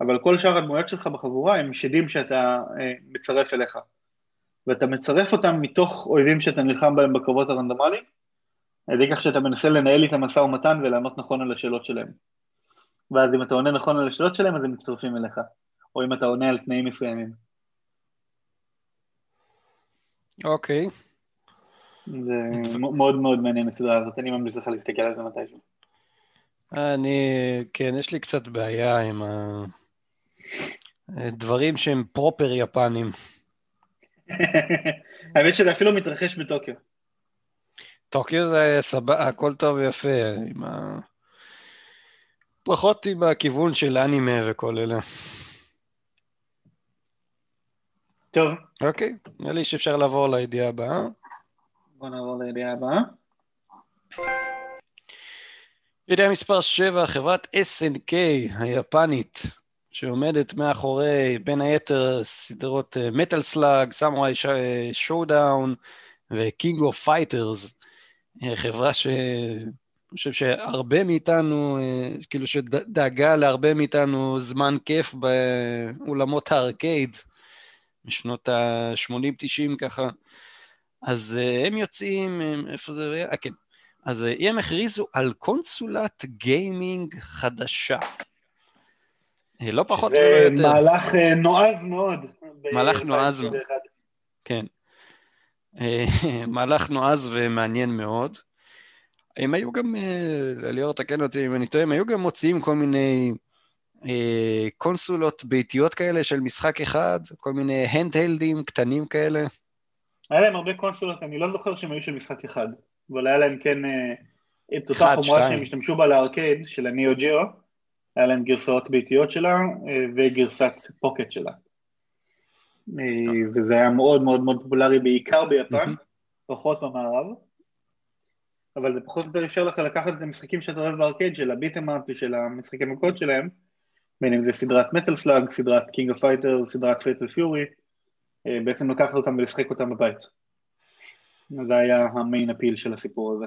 Speaker 1: אבל כל שאר הדמויות שלך בחבורה הם שדים שאתה אה, מצרף אליך. ואתה מצרף אותם מתוך אויבים שאתה נלחם בהם בקרבות הרנדומליים, על ידי כך שאתה מנסה לנהל איתם משא ומתן ולענות נכון על השאלות שלהם. ואז אם אתה עונה נכון על השאלות שלהם, אז הם מצטרפים אליך. או אם אתה עונה על תנאים מסוימים.
Speaker 2: אוקיי.
Speaker 1: זה מאוד מאוד מעניין הסדרה הזאת, אני ממליץ לך להסתכל על זה מתישהו.
Speaker 2: אני, כן, יש לי קצת בעיה עם הדברים שהם פרופר יפנים. *laughs*
Speaker 1: האמת שזה אפילו מתרחש בטוקיו.
Speaker 2: טוקיו זה סבבה, הכל טוב ויפה, עם ה... פחות עם הכיוון של אנימה וכל אלה.
Speaker 1: טוב.
Speaker 2: אוקיי, נראה לי שאפשר לעבור לידיעה הבאה.
Speaker 1: בוא נעבור לידיעה הבאה.
Speaker 2: ידיעה מספר 7, חברת SNK היפנית, שעומדת מאחורי בין היתר סדרות Metal Slug, Samurai Shodown ו King of Fighters, חברה ש... אני חושב שהרבה מאיתנו, אה, כאילו שדאגה להרבה מאיתנו זמן כיף באולמות הארקייד. משנות ה-80-90 ככה. אז uh, הם יוצאים, איפה זה? אה, כן. אז uh, הם הכריזו על קונסולת גיימינג חדשה. Uh, לא פחות ולא יותר.
Speaker 1: זה מהלך uh, נועז מאוד.
Speaker 2: מהלך נועז. כן. *laughs* מהלך נועז ומעניין מאוד. הם היו גם, ליאור תקן אותי אם אני טועה, הם היו גם מוציאים כל מיני אה, קונסולות ביתיות כאלה של משחק אחד, כל מיני הנדהלדים קטנים כאלה.
Speaker 1: היה להם הרבה קונסולות, אני לא זוכר שהם היו של משחק אחד, אבל היה להם כן אה, את אותה חומרה שהם השתמשו בה לארקייד של הניאו ג'יו, היה להם גרסאות ביתיות שלה אה, וגרסת Pocket שלה. אה, וזה היה מאוד מאוד מאוד פופולרי בעיקר ביפן, פחות במערב, אבל זה פחות או יותר אפשר לך לקחת את המשחקים שאתה אוהב בארקייד של הביטם-אפ ושל המשחקי מכות שלהם, בין אם זה סדרת Metal Slug, סדרת King of Fighters, סדרת Fatal Fury, בעצם לקחת אותם ולשחק אותם בבית. זה היה ה main appeal של הסיפור הזה.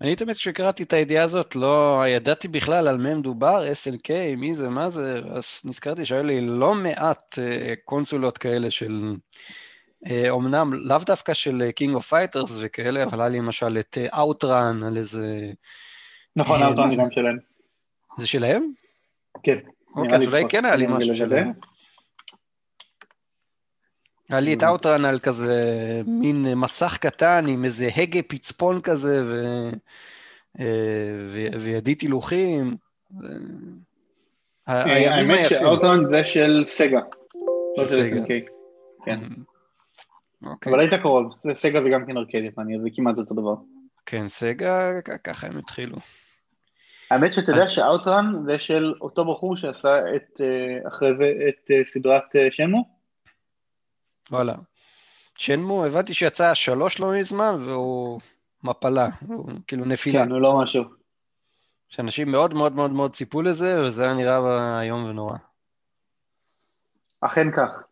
Speaker 2: אני תמיד כשקראתי את הידיעה הזאת לא ידעתי בכלל על מי מדובר, SNK, מי זה, מה זה, אז נזכרתי שהיו לי לא מעט uh, קונסולות כאלה של, uh, אומנם לאו דווקא של King of Fighters וכאלה, אבל היה לי למשל את uh, על איזה...
Speaker 1: נכון, OutRun זה גם שלהם.
Speaker 2: זה שלהם?
Speaker 1: כן.
Speaker 2: אוקיי, אז אולי כן היה לי משהו שלהם. היה לי את OutRun על כזה מין מסך קטן עם איזה הגה פצפון כזה ו... אה, וידית הילוכים.
Speaker 1: אה, האמת ש OutRun זה של סגה. לא של SNK. כן. אוקיי. אבל היית קרוב, סגה זה גם כן ארקד יפני, זה כמעט אותו דבר.
Speaker 2: כן, סגה, ככה הם התחילו.
Speaker 1: האמת שאתה יודע שאאוטרן זה של אותו בחור שעשה את, אה, אחרי זה את סדרת שמו?
Speaker 2: וואלה. שנמו, הבנתי שיצא שלוש לא מזמן, והוא מפלה, הוא כאילו נפילה.
Speaker 1: כן, הוא לא משהו.
Speaker 2: שאנשים מאוד מאוד מאוד מאוד ציפו לזה, וזה היה נראה איום ונורא.
Speaker 1: אכן כך.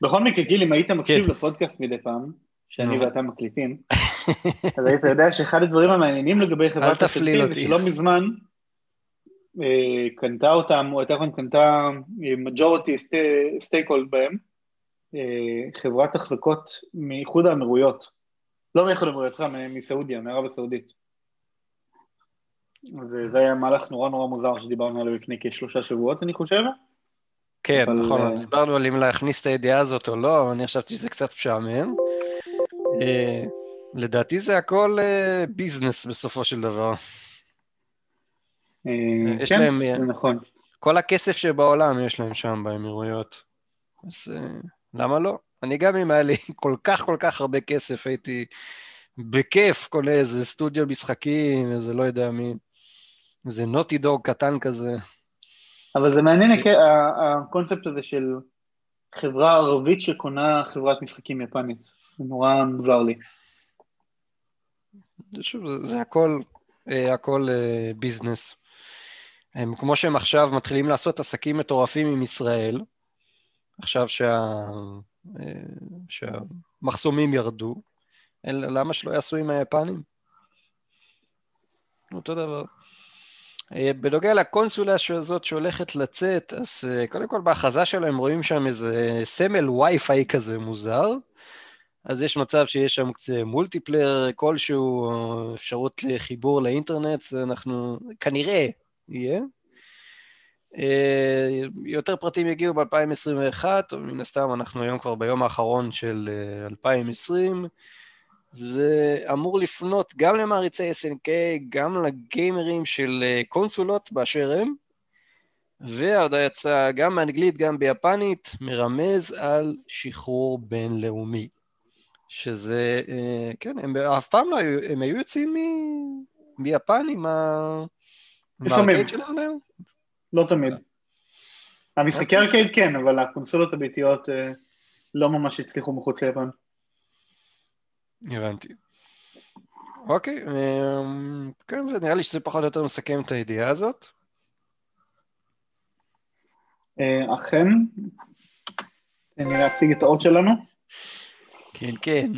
Speaker 1: בכל מקרה, גיל, אם היית מקשיב כן. לפודקאסט מדי פעם, שאני ואתה מקליטים, *laughs* אז היית יודע שאחד הדברים המעניינים לגבי חברת
Speaker 2: הפלסטין,
Speaker 1: שלא מזמן קנתה אותם, או יותר נכון קנתה מג'ורטי סטייק הולד בהם, אה, חברת החזקות מאיחוד האמירויות, לא מאיחוד האמירויות, סליחה, מסעודיה, מערב הסעודית. וזה היה מהלך נורא נורא מוזר שדיברנו עליו לפני כשלושה שבועות, אני חושב.
Speaker 2: כן, אבל... נכון. דיברנו על אם להכניס את הידיעה הזאת או לא, אבל אני חשבתי שזה קצת משעמם. לדעתי זה הכל ביזנס בסופו של דבר.
Speaker 1: אה, יש כן, להם, זה נכון.
Speaker 2: כל הכסף שבעולם יש להם שם באמירויות. אז אה, למה לא? אני גם אם היה לי *laughs* כל כך כל כך הרבה כסף, הייתי בכיף קונה איזה סטודיו משחקים, איזה לא יודע מי, איזה נוטי דוג קטן כזה.
Speaker 1: אבל זה מעניין הקונספט הזה של חברה ערבית שקונה חברת משחקים יפנית. זה נורא מוזר לי.
Speaker 2: שוב, זה, זה הכל, אה, הכל ביזנס. הם, כמו שהם עכשיו מתחילים לעשות עסקים מטורפים עם ישראל, עכשיו שה, אה, שהמחסומים ירדו, למה שלא יעשו עם היפנים? אותו דבר. אה, בנוגע לקונסולה הזאת שהולכת לצאת, אז אה, קודם כל בהכרזה שלהם רואים שם איזה סמל וי-פיי כזה מוזר, אז יש מצב שיש שם מולטיפלייר כלשהו, אפשרות לחיבור לאינטרנט, אנחנו כנראה יהיה. אה, יותר פרטים יגיעו ב-2021, מן הסתם אנחנו היום כבר ביום האחרון של 2020. אה, זה אמור לפנות גם למעריצי SNK, גם לגיימרים של אה, קונסולות באשר הם, וההודעה יצאה גם באנגלית, גם ביפנית, מרמז על שחרור בינלאומי. שזה, כן, הם אף פעם לא היו, הם היו יוצאים. מיפן עם ה...
Speaker 1: לפעמים. לא תמיד. המשחקי ארקייד כן, אבל הקונסולות הביתיות אה, לא ממש הצליחו מחוץ ליפן.
Speaker 2: הבנתי. אוקיי, אמ, כן, נראה לי שזה פחות או יותר מסכם את הידיעה הזאת.
Speaker 1: אה, אכן, תן לי להציג את האות שלנו.
Speaker 2: כן, כן.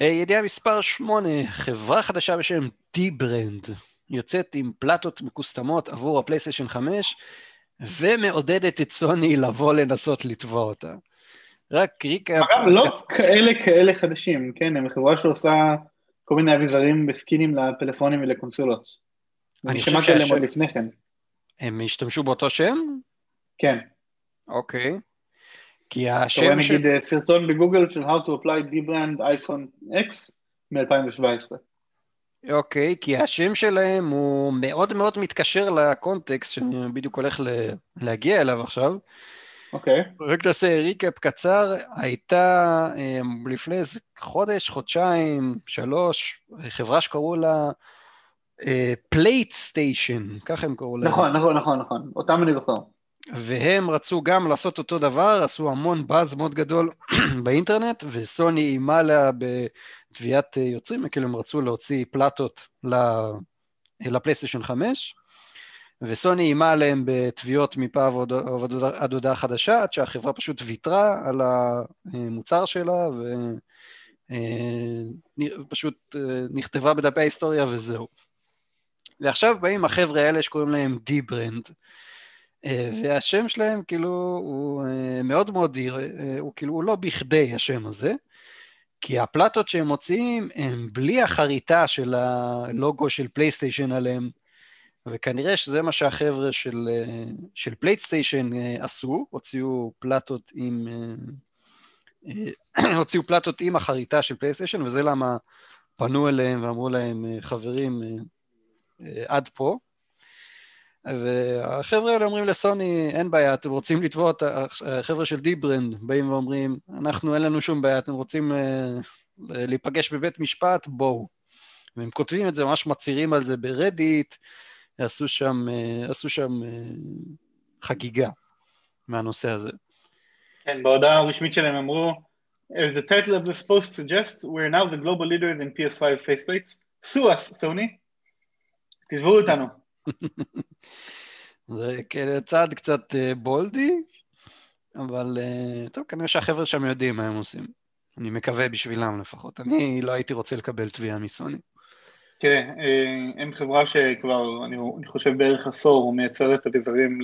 Speaker 2: אה, ידיעה מספר 8, חברה חדשה בשם D-Brand. יוצאת עם פלטות מקוסטמות עבור הפלייסטיישן 5, ומעודדת את סוני לבוא לנסות לתבוע אותה. רק ריקה...
Speaker 1: אגב, לא כאלה כאלה חדשים, כן, הם חברה שעושה כל מיני אביזרים בסקינים לפלאפונים ולקונסולות. אני שמעתי עליהם עוד לפני כן.
Speaker 2: הם השתמשו באותו שם?
Speaker 1: כן.
Speaker 2: אוקיי. כי השם.
Speaker 1: אתה רואה נגיד סרטון בגוגל של How to apply D-Brand iPhone X מ-2017.
Speaker 2: אוקיי, כי השם שלהם הוא מאוד מאוד מתקשר לקונטקסט שאני בדיוק הולך להגיע אליו עכשיו.
Speaker 1: אוקיי.
Speaker 2: רק נעשה ריקאפ קצר, הייתה אמ, לפני איזה חודש, חודשיים, שלוש, חברה שקראו לה Plate uh, Station, ככה הם קראו לה.
Speaker 1: נכון, נכון, נכון, נכון, אותם אני זוכר.
Speaker 2: והם רצו גם לעשות אותו דבר, עשו המון באז מאוד גדול *clears throat* באינטרנט, וסוני איימה עליה בתביעת יוצרים, כאילו הם רצו להוציא פלטות לפלייסטיישן 5, וסוני איימה עליהם בתביעות מפה עד הודעה חדשה, עד שהחברה פשוט ויתרה על המוצר שלה, ופשוט אה, נכתבה בדפי ההיסטוריה וזהו. ועכשיו באים החבר'ה האלה שקוראים להם אה, והשם שלהם כאילו הוא אה, מאוד מאוד, הוא כאילו הוא לא בכדי השם הזה, כי הפלטות שהם מוציאים הם בלי החריטה של הלוגו של פלייסטיישן עליהם, וכנראה שזה מה שהחבר'ה של, אה, של פלייסטיישן עשו, הוציאו פלטות עם, *clears throat* הוציאו פלטות עם החריטה של פלייסטיישן, וזה למה פנו אליהם ואמרו להם, חברים, עד פה. והחבר'ה האלה אומרים לסוני, אין בעיה, אתם רוצים לתבוע את החבר'ה של dbrand, באים ואומרים, אנחנו אין לנו שום בעיה, אתם רוצים אה, להיפגש בבית משפט, בואו. והם כותבים את זה, ממש מצהירים על זה ברדיט, עשו שם, אה, עשו שם אה, חגיגה מהנושא הזה.
Speaker 1: כן, בהודעה הרשמית שלהם אמרו, As the title of this post suggests, we're now the global leaders in PS5 faceplates. sue us, סוני. תתבעו אותנו. *laughs*
Speaker 2: זה צעד קצת אה, בולדי, אבל אה, טוב, כנראה שהחבר'ה שם יודעים מה הם עושים. אני מקווה בשבילם לפחות. אני לא הייתי רוצה לקבל תביעה מסוני.
Speaker 1: תראה, אה, הם חברה שכבר, אני, אני חושב בערך עשור, מייצרת אביזרים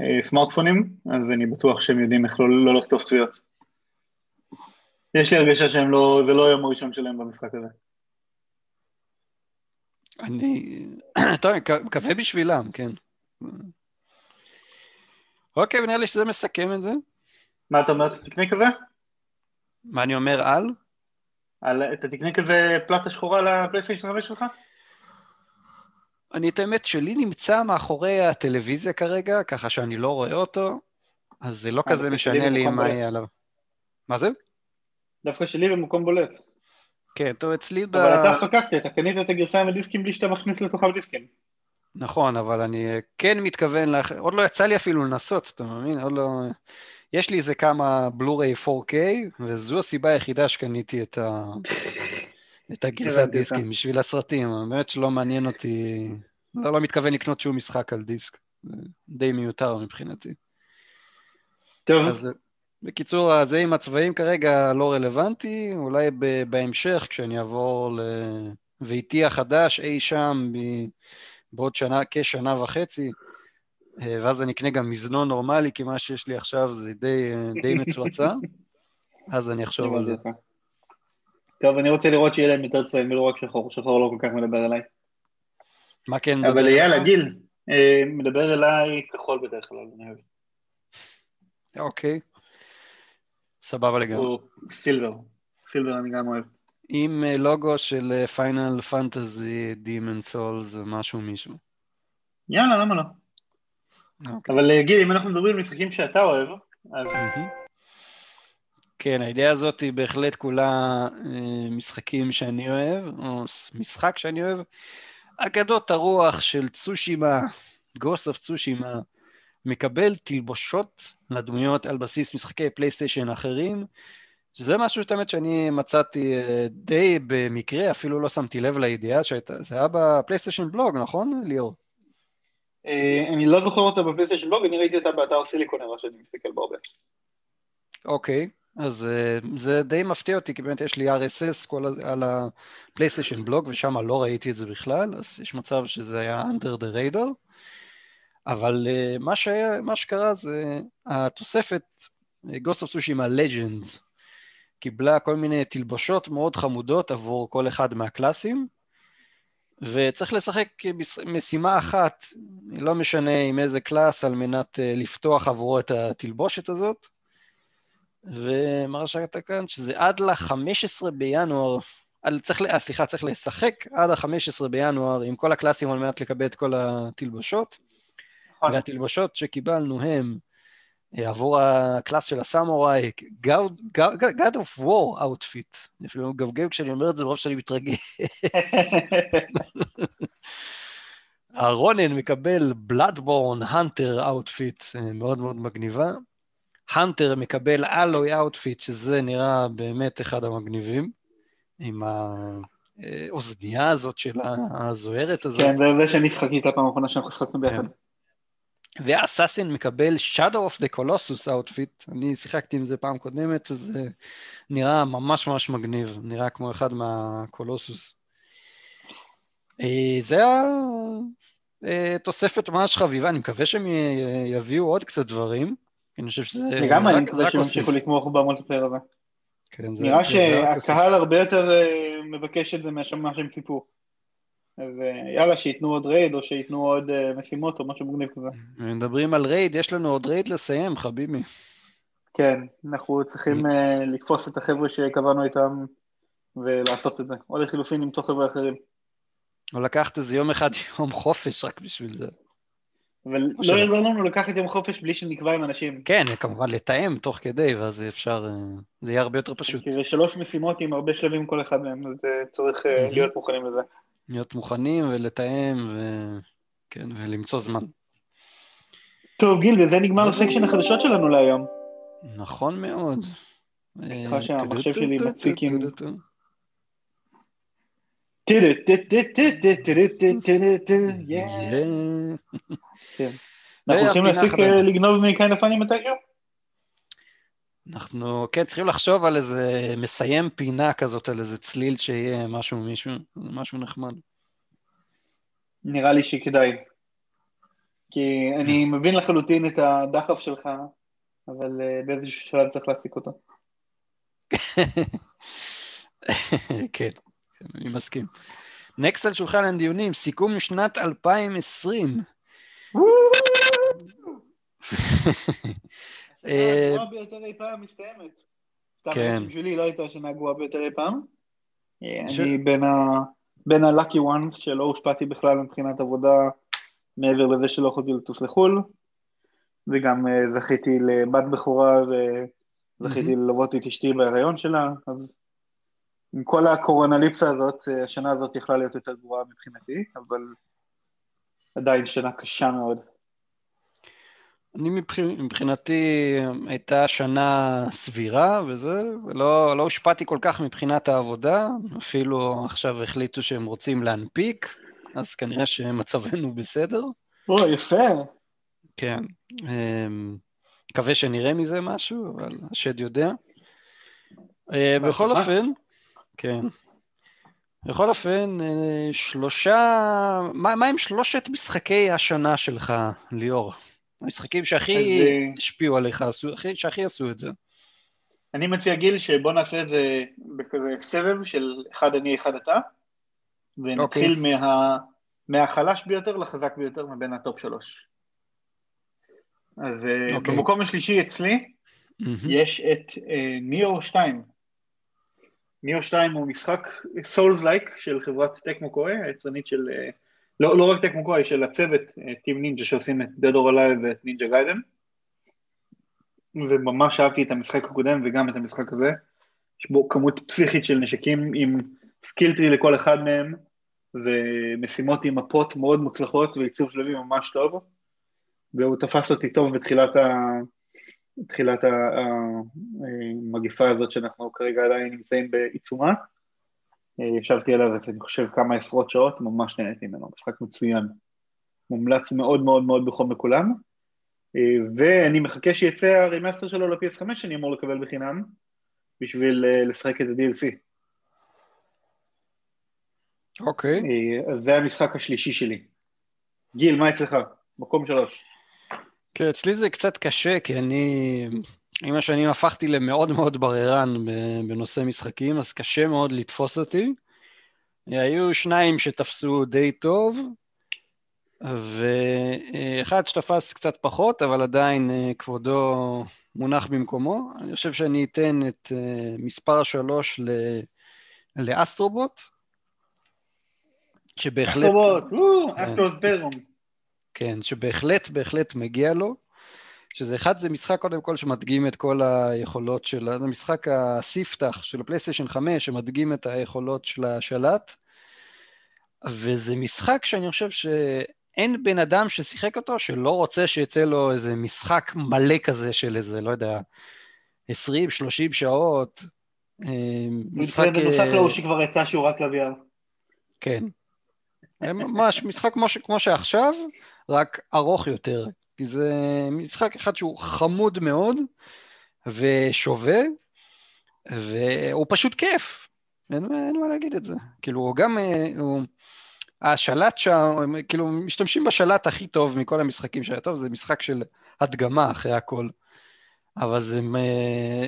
Speaker 1: לסמארטפונים, אז אני בטוח שהם יודעים איך לא, לא לכתוב תביעות. יש לי הרגשה שהם לא, זה לא היום הראשון שלהם במשחק הזה.
Speaker 2: אני, *clears throat* טוב, מקווה בשבילם, כן. אוקיי, ונראה לי שזה מסכם את זה.
Speaker 1: מה אתה אומר, אתה תקנה כזה?
Speaker 2: מה אני אומר על?
Speaker 1: על אתה תקנה כזה פלטה שחורה לפלייסטיישן 5 שלך?
Speaker 2: אני את האמת שלי נמצא מאחורי הטלוויזיה כרגע, ככה שאני לא רואה אותו, אז זה לא אה, כזה משנה לי מה יהיה עליו. מה זה?
Speaker 1: דווקא שלי במקום בולט.
Speaker 2: כן, טוב, אצלי
Speaker 1: ב... אבל אתה חככת, אתה קנית את הגרסה עם הדיסקים בלי שאתה מכניס לתוכה דיסקים.
Speaker 2: נכון, אבל אני כן מתכוון, לח... עוד לא יצא לי אפילו לנסות, אתה מבין? עוד לא... יש לי איזה כמה בלוריי 4K, וזו הסיבה היחידה שקניתי את, ה... *laughs* את הגרסת דיסקים, בשביל הסרטים, באמת שלא מעניין אותי, לא, לא מתכוון לקנות שום משחק על דיסק, די מיותר מבחינתי.
Speaker 1: טוב. אז,
Speaker 2: בקיצור, זה עם הצבעים כרגע לא רלוונטי, אולי בהמשך, כשאני אעבור לביתי החדש אי שם בעוד שנה, כשנה וחצי, אה, ואז אני אקנה גם מזנון נורמלי, כי מה שיש לי עכשיו זה די, די מצועצע, *laughs* אז אני אחשוב על זה.
Speaker 1: טוב, אני רוצה לראות שיהיה להם יותר צבעים, ולא רק שחור, שחור לא כל כך מדבר אליי.
Speaker 2: מה כן מדבר
Speaker 1: אבל יאללה, גיל, אה, מדבר אליי כחול בדרך כלל, אני אוהב.
Speaker 2: אוקיי. סבבה לגמרי.
Speaker 1: הוא סילבר, סילבר אני גם אוהב.
Speaker 2: עם אה, לוגו של פיינל פנטזי דימן סול זה משהו מישהו.
Speaker 1: יאללה, למה לא? Okay. אוקיי. אבל אה, גיל, אם אנחנו מדברים על משחקים שאתה אוהב, אז...
Speaker 2: כן, הידיעה הזאת היא בהחלט כולה אה, משחקים שאני אוהב, או משחק שאני אוהב. אגדות הרוח של צושימה, Ghost of Tsushima, מקבל תלבושות לדמויות על בסיס משחקי פלייסטיישן אחרים, שזה משהו שאת האמת שאני מצאתי אה, די במקרה, אפילו לא שמתי לב לידיעה שהייתה, זה היה בפלייסטיישן בלוג, נכון ליאור?
Speaker 1: אה, אני לא זוכר אותה בפלייסטיישן בלוג, אני ראיתי אותה באתר סיליקונר שאני מסתכל בו הרבה.
Speaker 2: אוקיי, אז אה, זה די מפתיע אותי, כי באמת יש לי RSS כל על הפלייסטיישן בלוג, ושם לא ראיתי את זה בכלל, אז יש מצב שזה היה under the radar. אבל uh, מה, שהיה, מה שקרה זה התוספת אה, Ghost of Tsushima Legends קיבלה כל מיני תלבושות מאוד חמודות עבור כל אחד מהקלאסים וצריך לשחק משימה אחת, לא משנה עם איזה קלאס, על מנת uh, לפתוח עבורו את התלבושת הזאת. ומה שיתקן, שזה עד ל-15 בינואר, על, צריך, סליחה, צריך לשחק עד ה-15 בינואר עם כל הקלאסים על מנת לקבל את כל התלבושות. נכון. והתלבושות שקיבלנו הם אה, עבור הקלאס של הסמוראי, God of War outfit. אני אפילו מגמגם כשאני אומר את זה, מרוב שאני מתרגש. *laughs* הרונין מקבל Bloodborne hunter outfit מאוד מאוד מגניבה. הנטר מקבל Aloy outfit, שזה נראה באמת אחד המגניבים, עם האוזנייה הזאת של הזוהרת הזאת.
Speaker 1: כן, זה זה שאני שחקתי את הפעם האחרונה שאנחנו שחקנו ביחד.
Speaker 2: ואסאסין מקבל Shadow of the Colossus outfit, אני שיחקתי עם זה פעם קודמת, וזה נראה ממש ממש מגניב, נראה כמו אחד מהקולוסוס. אה, זה התוספת ממש חביבה, אני מקווה שהם יביאו עוד קצת דברים, אני חושב שזה
Speaker 1: לגמרי, אני מקווה שהם ימשיכו לתמוך במולטיפלייר הזה.
Speaker 2: כן,
Speaker 1: נראה שהקהל הרבה יותר אה, מבקש את זה ממה שהם ציפו. אז אה, יאללה, שייתנו עוד רייד, או שייתנו עוד אה, משימות, או משהו מגניב כזה.
Speaker 2: מדברים על רייד, יש לנו עוד רייד לסיים, חביבי.
Speaker 1: כן, אנחנו צריכים uh, לתפוס את החבר'ה שקבענו איתם ולעשות את זה. או לחילופין למצוא חבר'ה אחרים.
Speaker 2: או לקחת איזה יום אחד *laughs* יום חופש רק בשביל זה.
Speaker 1: אבל לא יעזור לנו לקחת יום חופש בלי שנקבע עם אנשים.
Speaker 2: כן, כמובן לתאם תוך כדי, ואז אפשר, זה יהיה הרבה יותר פשוט.
Speaker 1: כי זה שלוש משימות עם הרבה שלבים כל אחד מהם, אז צריך להיות מוכנים לזה.
Speaker 2: להיות מוכנים ולתאם, ו... כן, ולמצוא זמן.
Speaker 1: טוב, גיל, וזה נגמר הסקשן החדשות שלנו להיום.
Speaker 2: נכון מאוד.
Speaker 1: סליחה שהמחשב שלי מציק עם... אנחנו הולכים להפסיק לגנוב מכאלה פאנים מתישהו?
Speaker 2: אנחנו, כן, צריכים לחשוב על איזה מסיים פינה כזאת, על איזה צליל שיהיה משהו מישהו, משהו נחמד.
Speaker 1: נראה לי שכדאי. כי אני מבין לחלוטין את הדחף שלך, אבל באיזשהו שלב צריך להפסיק אותו. *laughs*
Speaker 2: כן, אני מסכים. נקסט על שולחן הדיונים, סיכום שנת 2020. *laughs*
Speaker 1: הגרועה ביותר אי פעם מסתיימת. כן. בשבילי לא הייתה השנה הגרועה ביותר אי פעם. אני בין ה-lucky ones שלא הושפעתי בכלל מבחינת עבודה מעבר לזה שלא יכולתי לטוס לחו"ל, וגם זכיתי לבת בכורה וזכיתי ללוות את אשתי בהיריון שלה, אז עם כל הקורונליפסה הזאת, השנה הזאת יכלה להיות יותר גרועה מבחינתי, אבל עדיין שנה קשה מאוד.
Speaker 2: אני מבחינתי הייתה שנה סבירה וזה, ולא לא הושפעתי כל כך מבחינת העבודה, אפילו עכשיו החליטו שהם רוצים להנפיק, אז כנראה שמצבנו בסדר.
Speaker 1: או, יפה.
Speaker 2: כן. מקווה שנראה מזה משהו, אבל השד יודע. אה, בכל אופן, כן. בכל אופן, אה, שלושה... מה, מה עם שלושת משחקי השנה שלך, ליאור? המשחקים שהכי אה, השפיעו עליך, שהכי עשו את זה.
Speaker 1: אני מציע גיל שבוא נעשה את זה בכזה סבב של אחד אני, אחד אתה, ונתחיל okay. אוקיי. מה, מהחלש ביותר לחזק ביותר מבין הטופ שלוש. אז okay. אוקיי. במקום השלישי אצלי mm-hmm. יש את ניאו 2. ניאו 2 הוא משחק Souls-like של חברת טקמו קואי, היצרנית של... Uh, לא, לא רק טקמו קוואי, של הצוות, Team אה, נינג'ה שעושים את Dead or Alive ואת Ninja Gaiden, וממש אהבתי את המשחק הקודם וגם את המשחק הזה, יש בו כמות פסיכית של נשקים עם skill tree לכל אחד מהם, ומשימות עם מפות מאוד מוצלחות ועיצוב שלבים ממש טוב, והוא תפס אותי טוב בתחילת ה... תחילת המגיפה אה, הזאת שאנחנו כרגע עדיין נמצאים בעיצומה. ישבתי עליו, אני חושב, כמה עשרות שעות, ממש נהניתי ממנו, משחק מצוין. מומלץ מאוד מאוד מאוד בחום לכולם. ואני מחכה שיצא ה remaster שלו ל-PS5 שאני אמור לקבל בחינם, בשביל אה, לשחק את ה-DLC.
Speaker 2: אוקיי.
Speaker 1: Okay. אז זה המשחק השלישי שלי. גיל, מה אצלך? מקום שלוש.
Speaker 2: כן, אצלי זה קצת קשה, כי אני עם השנים הפכתי למאוד מאוד בררן בנושא משחקים, אז קשה מאוד לתפוס אותי. היו שניים שתפסו די טוב, ואחד שתפס קצת פחות, אבל עדיין אה, כבודו מונח במקומו. אני חושב שאני אתן את אה, מספר שלוש ל Astro Bot,
Speaker 1: שבהחלט... Astro Bot, כן. Astro Bot ברום.
Speaker 2: כן, שבהחלט, בהחלט מגיע לו. שזה אחד, זה משחק קודם כל שמדגים את כל היכולות של, זה משחק הספתח של הפלייסטיישן 5 שמדגים את היכולות של השלט, וזה משחק שאני חושב אין בן אדם ששיחק אותו שלא רוצה שיצא לו איזה משחק מלא כזה של איזה, לא יודע, 20-30 שעות.
Speaker 1: אה, משחק... בנוסף אה, להוא שכבר יצא שהוא רק לוויאר.
Speaker 2: כן. ממש משחק כמו, ש... כמו שעכשיו, רק ארוך יותר. כי זה משחק אחד שהוא חמוד מאוד ושווה, והוא פשוט כיף. אין, אין מה להגיד את זה. כאילו, הוא גם, אה, הוא, השלט שם, כאילו, משתמשים בשלט הכי טוב מכל המשחקים שהיה טוב, זה משחק של הדגמה אחרי הכל. אבל זה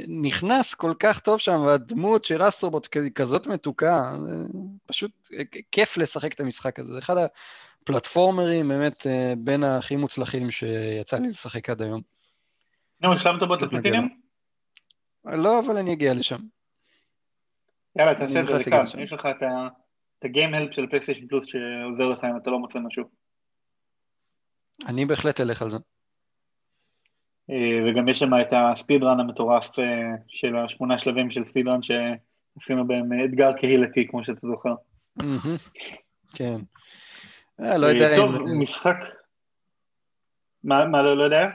Speaker 2: נכנס כל כך טוב שם, והדמות של אסטרובוט כזאת מתוקה, פשוט כיף לשחק את המשחק הזה. זה אחד הפלטפורמרים באמת אה, בין הכי מוצלחים שיצא לי לשחק עד היום.
Speaker 1: נו, השלמת בו את הפלטיניום?
Speaker 2: לא, אבל אני אגיע לשם.
Speaker 1: יאללה, תעשה את זה, זה קל. יש לך את הגיים הלפ של פלייסטיישן פלוס שעוזר לך אם אתה לא מוצא משהו.
Speaker 2: אני בהחלט אלך על זה.
Speaker 1: אה, וגם יש שם את הספידרן המטורף אה, של השמונה שלבים של ספידרן שעשינו בהם אתגר קהילתי, כמו שאתה זוכר.
Speaker 2: כן.
Speaker 1: לא יודע אם... טוב, משחק... מה, מה לא, לא יודע?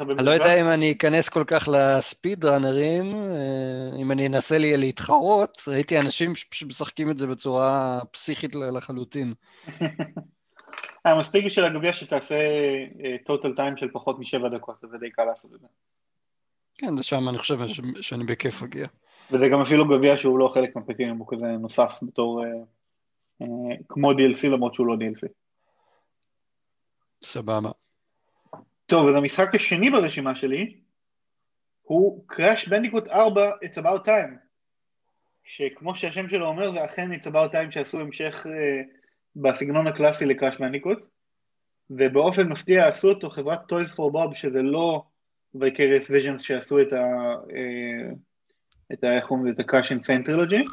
Speaker 2: אני לא יודע אם אני אכנס כל כך לספיד ראנרים, אה, אם אני אנסה לי להתחרות, ראיתי אנשים שפשוט משחקים את זה בצורה פסיכית לחלוטין. *laughs*
Speaker 1: המספיק של הגביע שתעשה total time של פחות משבע דקות, אז זה די קל לעשות את זה.
Speaker 2: כן, זה שם אני חושב שאני בכיף אגיע.
Speaker 1: וזה גם אפילו גביע שהוא לא חלק מהפטינים, הוא כזה נוסף בתור, אה, אה, כמו DLC למרות שהוא לא DLC.
Speaker 2: סבבה.
Speaker 1: טוב, אז המשחק השני ברשימה שלי הוא Crash Bandicoot 4 It's About Time, שכמו שהשם שלו אומר זה אכן It's About Time שעשו המשך אה, בסגנון הקלאסי ל Crash Bandicoot, ובאופן מפתיע עשו אותו חברת Toys for Bob, שזה לא Vicarious Visions שעשו את ה... אה, את ה... איך קוראים לזה? את אינסיין טרילוגי,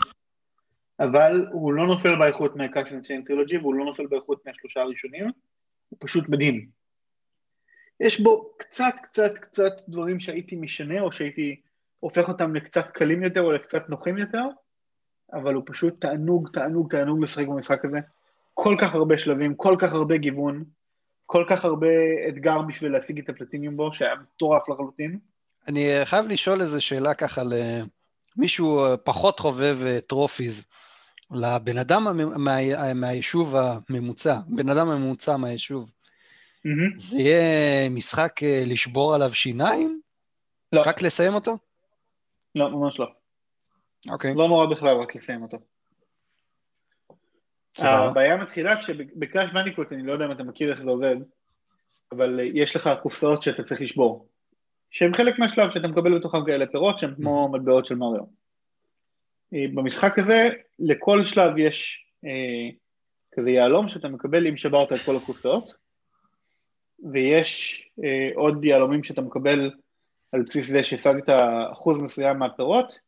Speaker 1: אבל הוא לא נופל באיכות אינסיין טרילוגי, והוא לא נופל באיכות מהשלושה הראשונים, הוא פשוט מדהים. יש בו קצת קצת קצת דברים שהייתי משנה, או שהייתי הופך אותם לקצת קלים יותר או לקצת נוחים יותר, אבל הוא פשוט תענוג, תענוג, תענוג לשחק במשחק הזה. כל כך הרבה שלבים, כל כך הרבה גיוון, כל כך הרבה אתגר בשביל להשיג את הפלטיניום בו, שהיה מטורף לחלוטין.
Speaker 2: אני חייב לשאול איזו שאלה ככה למישהו פחות חובב טרופיז. לבן אדם מה, מהיישוב הממוצע, בן אדם הממוצע מהיישוב, mm-hmm. זה יהיה משחק אה, לשבור עליו שיניים?
Speaker 1: לא.
Speaker 2: רק לסיים אותו?
Speaker 1: לא, ממש לא.
Speaker 2: אוקיי. Okay.
Speaker 1: לא נורא בכלל רק לסיים אותו. הבעיה מתחילה כשבקראש מניקוט, אני לא יודע אם אתה מכיר איך זה עובד, אבל יש לך קופסאות שאתה צריך לשבור, שהן חלק מהשלב שאתה מקבל בתוכם כאלה פירות שהן כמו. מטבעות של מריו. אה, במשחק הזה, לכל שלב יש אה, כזה יהלום שאתה מקבל אם שברת את כל הקופסאות, ויש אה, עוד יהלומים שאתה מקבל על בסיס זה שהשגת אחוז מסוים מהפירות,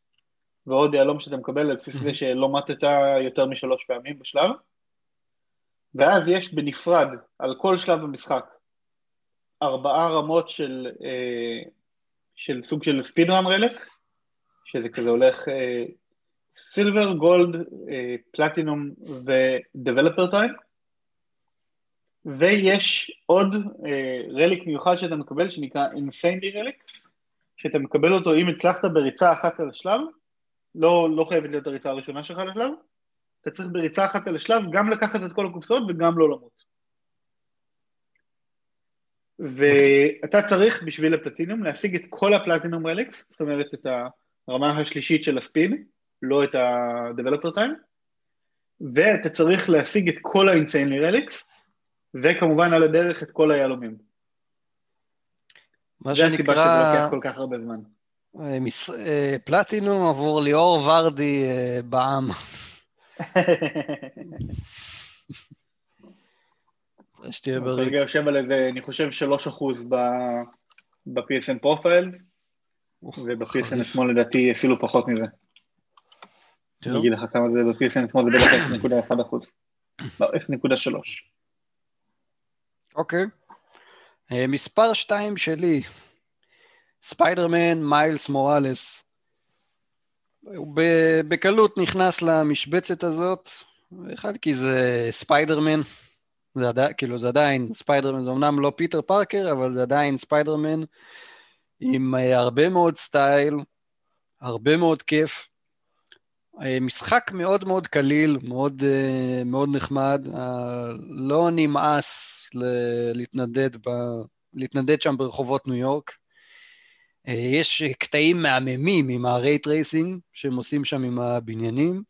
Speaker 1: ועוד יהלום שאתה מקבל על בסיס זה שלא מתת יותר משלוש פעמים בשלב, ואז יש בנפרד על כל שלב במשחק ארבעה רמות של, אה, של סוג של ספידרן רלק, שזה כזה הולך סילבר, גולד, פלטינום ודבלפר טיים, ויש עוד אה, רליק מיוחד שאתה מקבל שנקרא אינסייני רליק, שאתה מקבל אותו אם הצלחת בריצה אחת על השלב, לא, לא חייבת להיות הריצה הראשונה שלך לשלב, אתה צריך בריצה אחת על השלב גם לקחת את כל הקופסאות וגם לא למות. ואתה צריך בשביל הפלטינום להשיג את כל הפלטינום רליקס, זאת אומרת את הרמה השלישית של הספיד, לא את ה-Developer Time, ואתה צריך להשיג את כל ה-Insanely Relics, וכמובן על הדרך את כל היהלומים. מה שנקרא... זה הסיבה שזה לוקח כל כך הרבה זמן.
Speaker 2: אה, מס... אה, פלטינום עבור ליאור ורדי אה, בעם. *laughs*
Speaker 1: שתהיה בריא. כרגע יושב על איזה, אני חושב, 3% ב-PSN פרופיילס, וב-PSN שמאל לדעתי אפילו פחות מזה. אני אגיד לך כמה זה ב-PSN שמאל, זה בערך 0.1%. לא, 0.3.
Speaker 2: אוקיי. מספר 2 שלי, ספיידרמן מיילס מוראלס. הוא בקלות נכנס למשבצת הזאת, אחד כי זה ספיידרמן, זה עדיין, כאילו זה עדיין ספיידרמן, זה אמנם לא פיטר פארקר, אבל זה עדיין ספיידרמן עם אה, הרבה מאוד סטייל, הרבה מאוד כיף. אה, משחק מאוד מאוד קליל, מאוד, אה, מאוד נחמד, לא נמאס להתנדנד, ב, להתנדנד שם ברחובות ניו יורק. יש קטעים מהממים עם ה ray tracing שהם עושים שם עם הבניינים.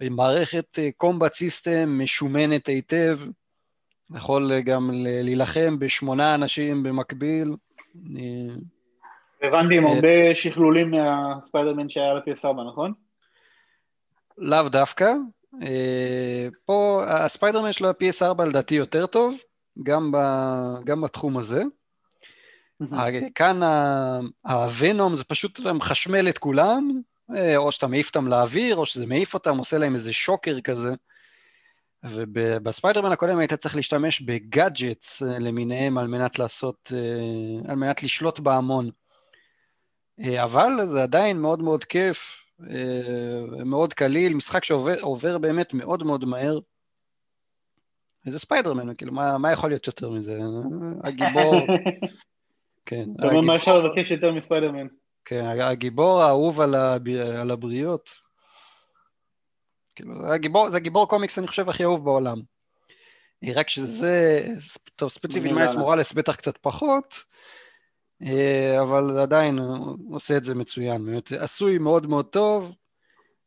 Speaker 2: מערכת combat system משומנת היטב, יכול גם להילחם בשמונה אנשים במקביל.
Speaker 1: הבנתי עם אה, הרבה שכלולים מהספיידרמן שהיה על ה-PS4, נכון?
Speaker 2: לאו דווקא. אה, פה הספיידרמן של ה-PS4 לדעתי יותר טוב, גם, ב, גם בתחום הזה. כאן ה venom זה פשוט מחשמל את כולם, אה, או שאתה מעיף אותם לאוויר, או שזה מעיף אותם, עושה להם איזה שוקר כזה. ובספיידרמן הקודם היית צריך להשתמש ב gadgets למיניהם על מנת לעשות, על מנת לשלוט בהמון. אה, אבל זה עדיין מאוד מאוד כיף, אה, מאוד קליל, משחק שעובר באמת מאוד מאוד מהר. איזה ספיידרמן, כאילו, מה, מה יכול להיות יותר מזה? הגיבור... *laughs*
Speaker 1: כן. אתה אומר מה אפשר לבקש יותר מספיידרמן.
Speaker 2: כן, הגיבור האהוב על, הב... על הבריות. כאילו, הגיבור, זה הגיבור קומיקס, אני חושב, הכי אהוב בעולם. רק שזה, טוב, ספציפית מיילס מוראלס בטח קצת פחות, אה, אבל עדיין הוא עושה את זה מצוין, באמת עשוי מאוד מאוד טוב.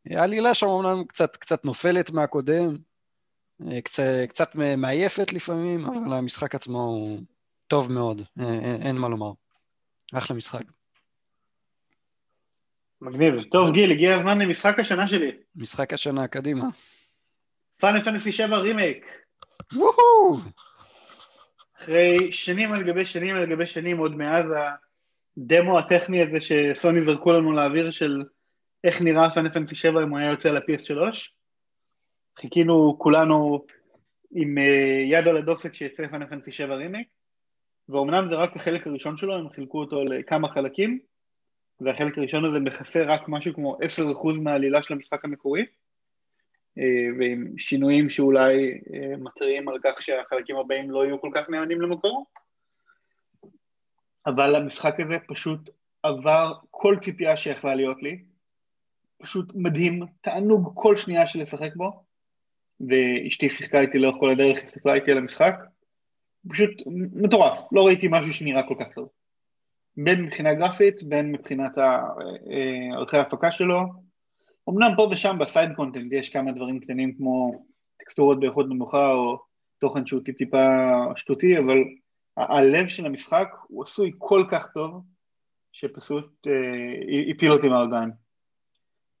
Speaker 2: העלילה שם אומנם קצת, קצת נופלת מהקודם, אה, קצת, קצת מעייפת לפעמים, אבל המשחק עצמו הוא טוב מאוד, אין, אה, אין מה לומר. אחלה משחק.
Speaker 1: מגניב. טוב, גיל, הגיע הזמן למשחק השנה שלי.
Speaker 2: משחק השנה, קדימה.
Speaker 1: פאנל פנטסי 7 רימייק.
Speaker 2: וואו!
Speaker 1: אחרי שנים על גבי שנים על גבי שנים, עוד מאז הדמו הטכני הזה שסוני זרקו לנו לאוויר של איך נראה פאנל פנטסי 7 אם הוא היה יוצא ל-PS3. חיכינו כולנו עם אה, יד על הדופק שיצא פאנל פנטסי 7 רימייק, ואומנם זה רק החלק הראשון שלו, הם חילקו אותו לכמה חלקים, והחלק הראשון הזה מכסה רק משהו כמו 10% מהעלילה של המשחק המקורי. אה, ועם שינויים שאולי אה, מתריעים על כך שהחלקים הבאים לא יהיו כל כך נאמנים למקור. אבל המשחק הזה פשוט עבר כל ציפייה שיכלה להיות לי. פשוט מדהים, תענוג כל שנייה של לשחק בו, ואשתי שיחקה איתי לאורך כל הדרך, הסתכלה איתי על המשחק. פשוט מטורף, לא ראיתי משהו שנראה כל כך טוב. בין מבחינה גרפית, בין מבחינת אה, ערכי ההפקה שלו, אמנם פה ושם בסייד קונטנט יש כמה דברים קטנים כמו טקסטורות באיכות נמוכה או תוכן שהוא טיפ-טיפה שטותי, אבל הלב של המשחק הוא עשוי כל כך טוב, שפשוט אה, הפיל אותי מהרגליים.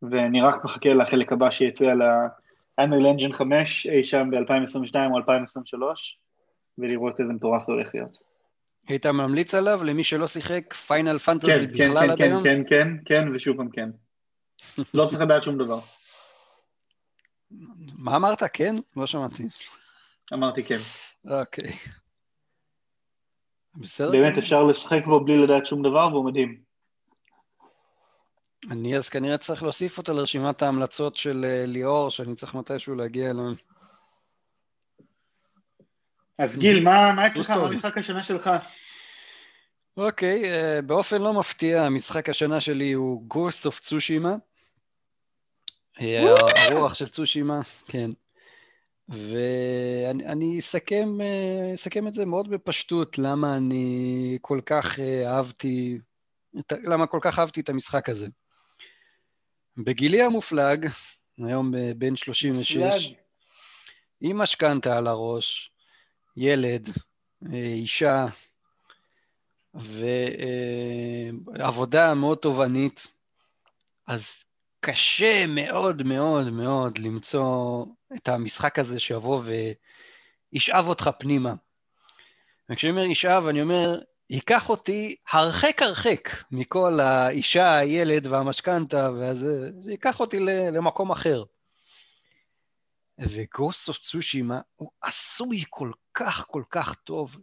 Speaker 1: ואני רק מחכה לחלק הבא שיצא על ה-Unreal Engine 5 אי שם ב-2022 או 2023, ולראות איזה מטורף זה הולך להיות.
Speaker 2: היית ממליץ עליו למי שלא שיחק פיינל פנטזי כן, בכלל כן, עד
Speaker 1: כן,
Speaker 2: היום?
Speaker 1: כן, כן, כן, כן, ושוב פעם כן. לא צריך לדעת שום דבר.
Speaker 2: מה אמרת? כן? לא שמעתי.
Speaker 1: אמרתי כן.
Speaker 2: אוקיי.
Speaker 1: בסדר. באמת אפשר לשחק בו בלי לדעת שום דבר והוא מדהים.
Speaker 2: אני אז כנראה צריך להוסיף אותו לרשימת ההמלצות של אה, ליאור, שאני צריך מתישהו להגיע אליהם.
Speaker 1: אז גיל, מה אצלך? מה משחק השנה שלך?
Speaker 2: אוקיי, uh, באופן לא מפתיע, המשחק השנה שלי הוא Ghost of Tsushima. הרוח של צושימה, כן. ואני אסכם, אה, אסכם את זה מאוד בפשטות, למה אני כל כך אה, אהבתי, למה כל כך אהבתי את המשחק הזה. בגילי המופלג, היום בן 36, עם משכנתה על הראש, ילד, אה, אישה, ועבודה מאוד תובענית, אז קשה מאוד מאוד מאוד למצוא את המשחק הזה שיבוא וישאב אותך פנימה. וכשאני אומר ישאב, אני אומר, ייקח אותי הרחק הרחק מכל האישה, הילד והמשכנתה, וזה, ייקח אותי למקום אחר. וגוסט אוף צושימה הוא עשוי כל כך כל כך טוב,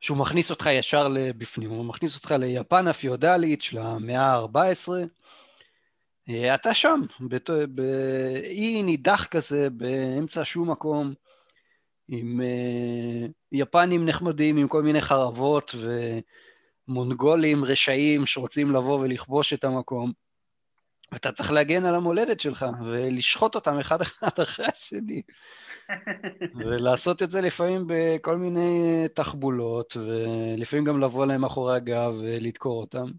Speaker 2: שהוא מכניס אותך ישר לבפנים, הוא מכניס אותך ליפן הפיודלית של המאה ה-14, אה, אתה שם, באי נידח כזה, באמצע שום מקום, עם uh, יפנים נחמדים, עם כל מיני חרבות ומונגולים רשעים שרוצים לבוא ולכבוש את המקום. ואתה צריך להגן על המולדת שלך ולשחוט אותם אחד *laughs* אחד אחרי השני. ולעשות את זה לפעמים בכל מיני תחבולות, ולפעמים גם לבוא להם מאחורי הגב ולדקור אותם.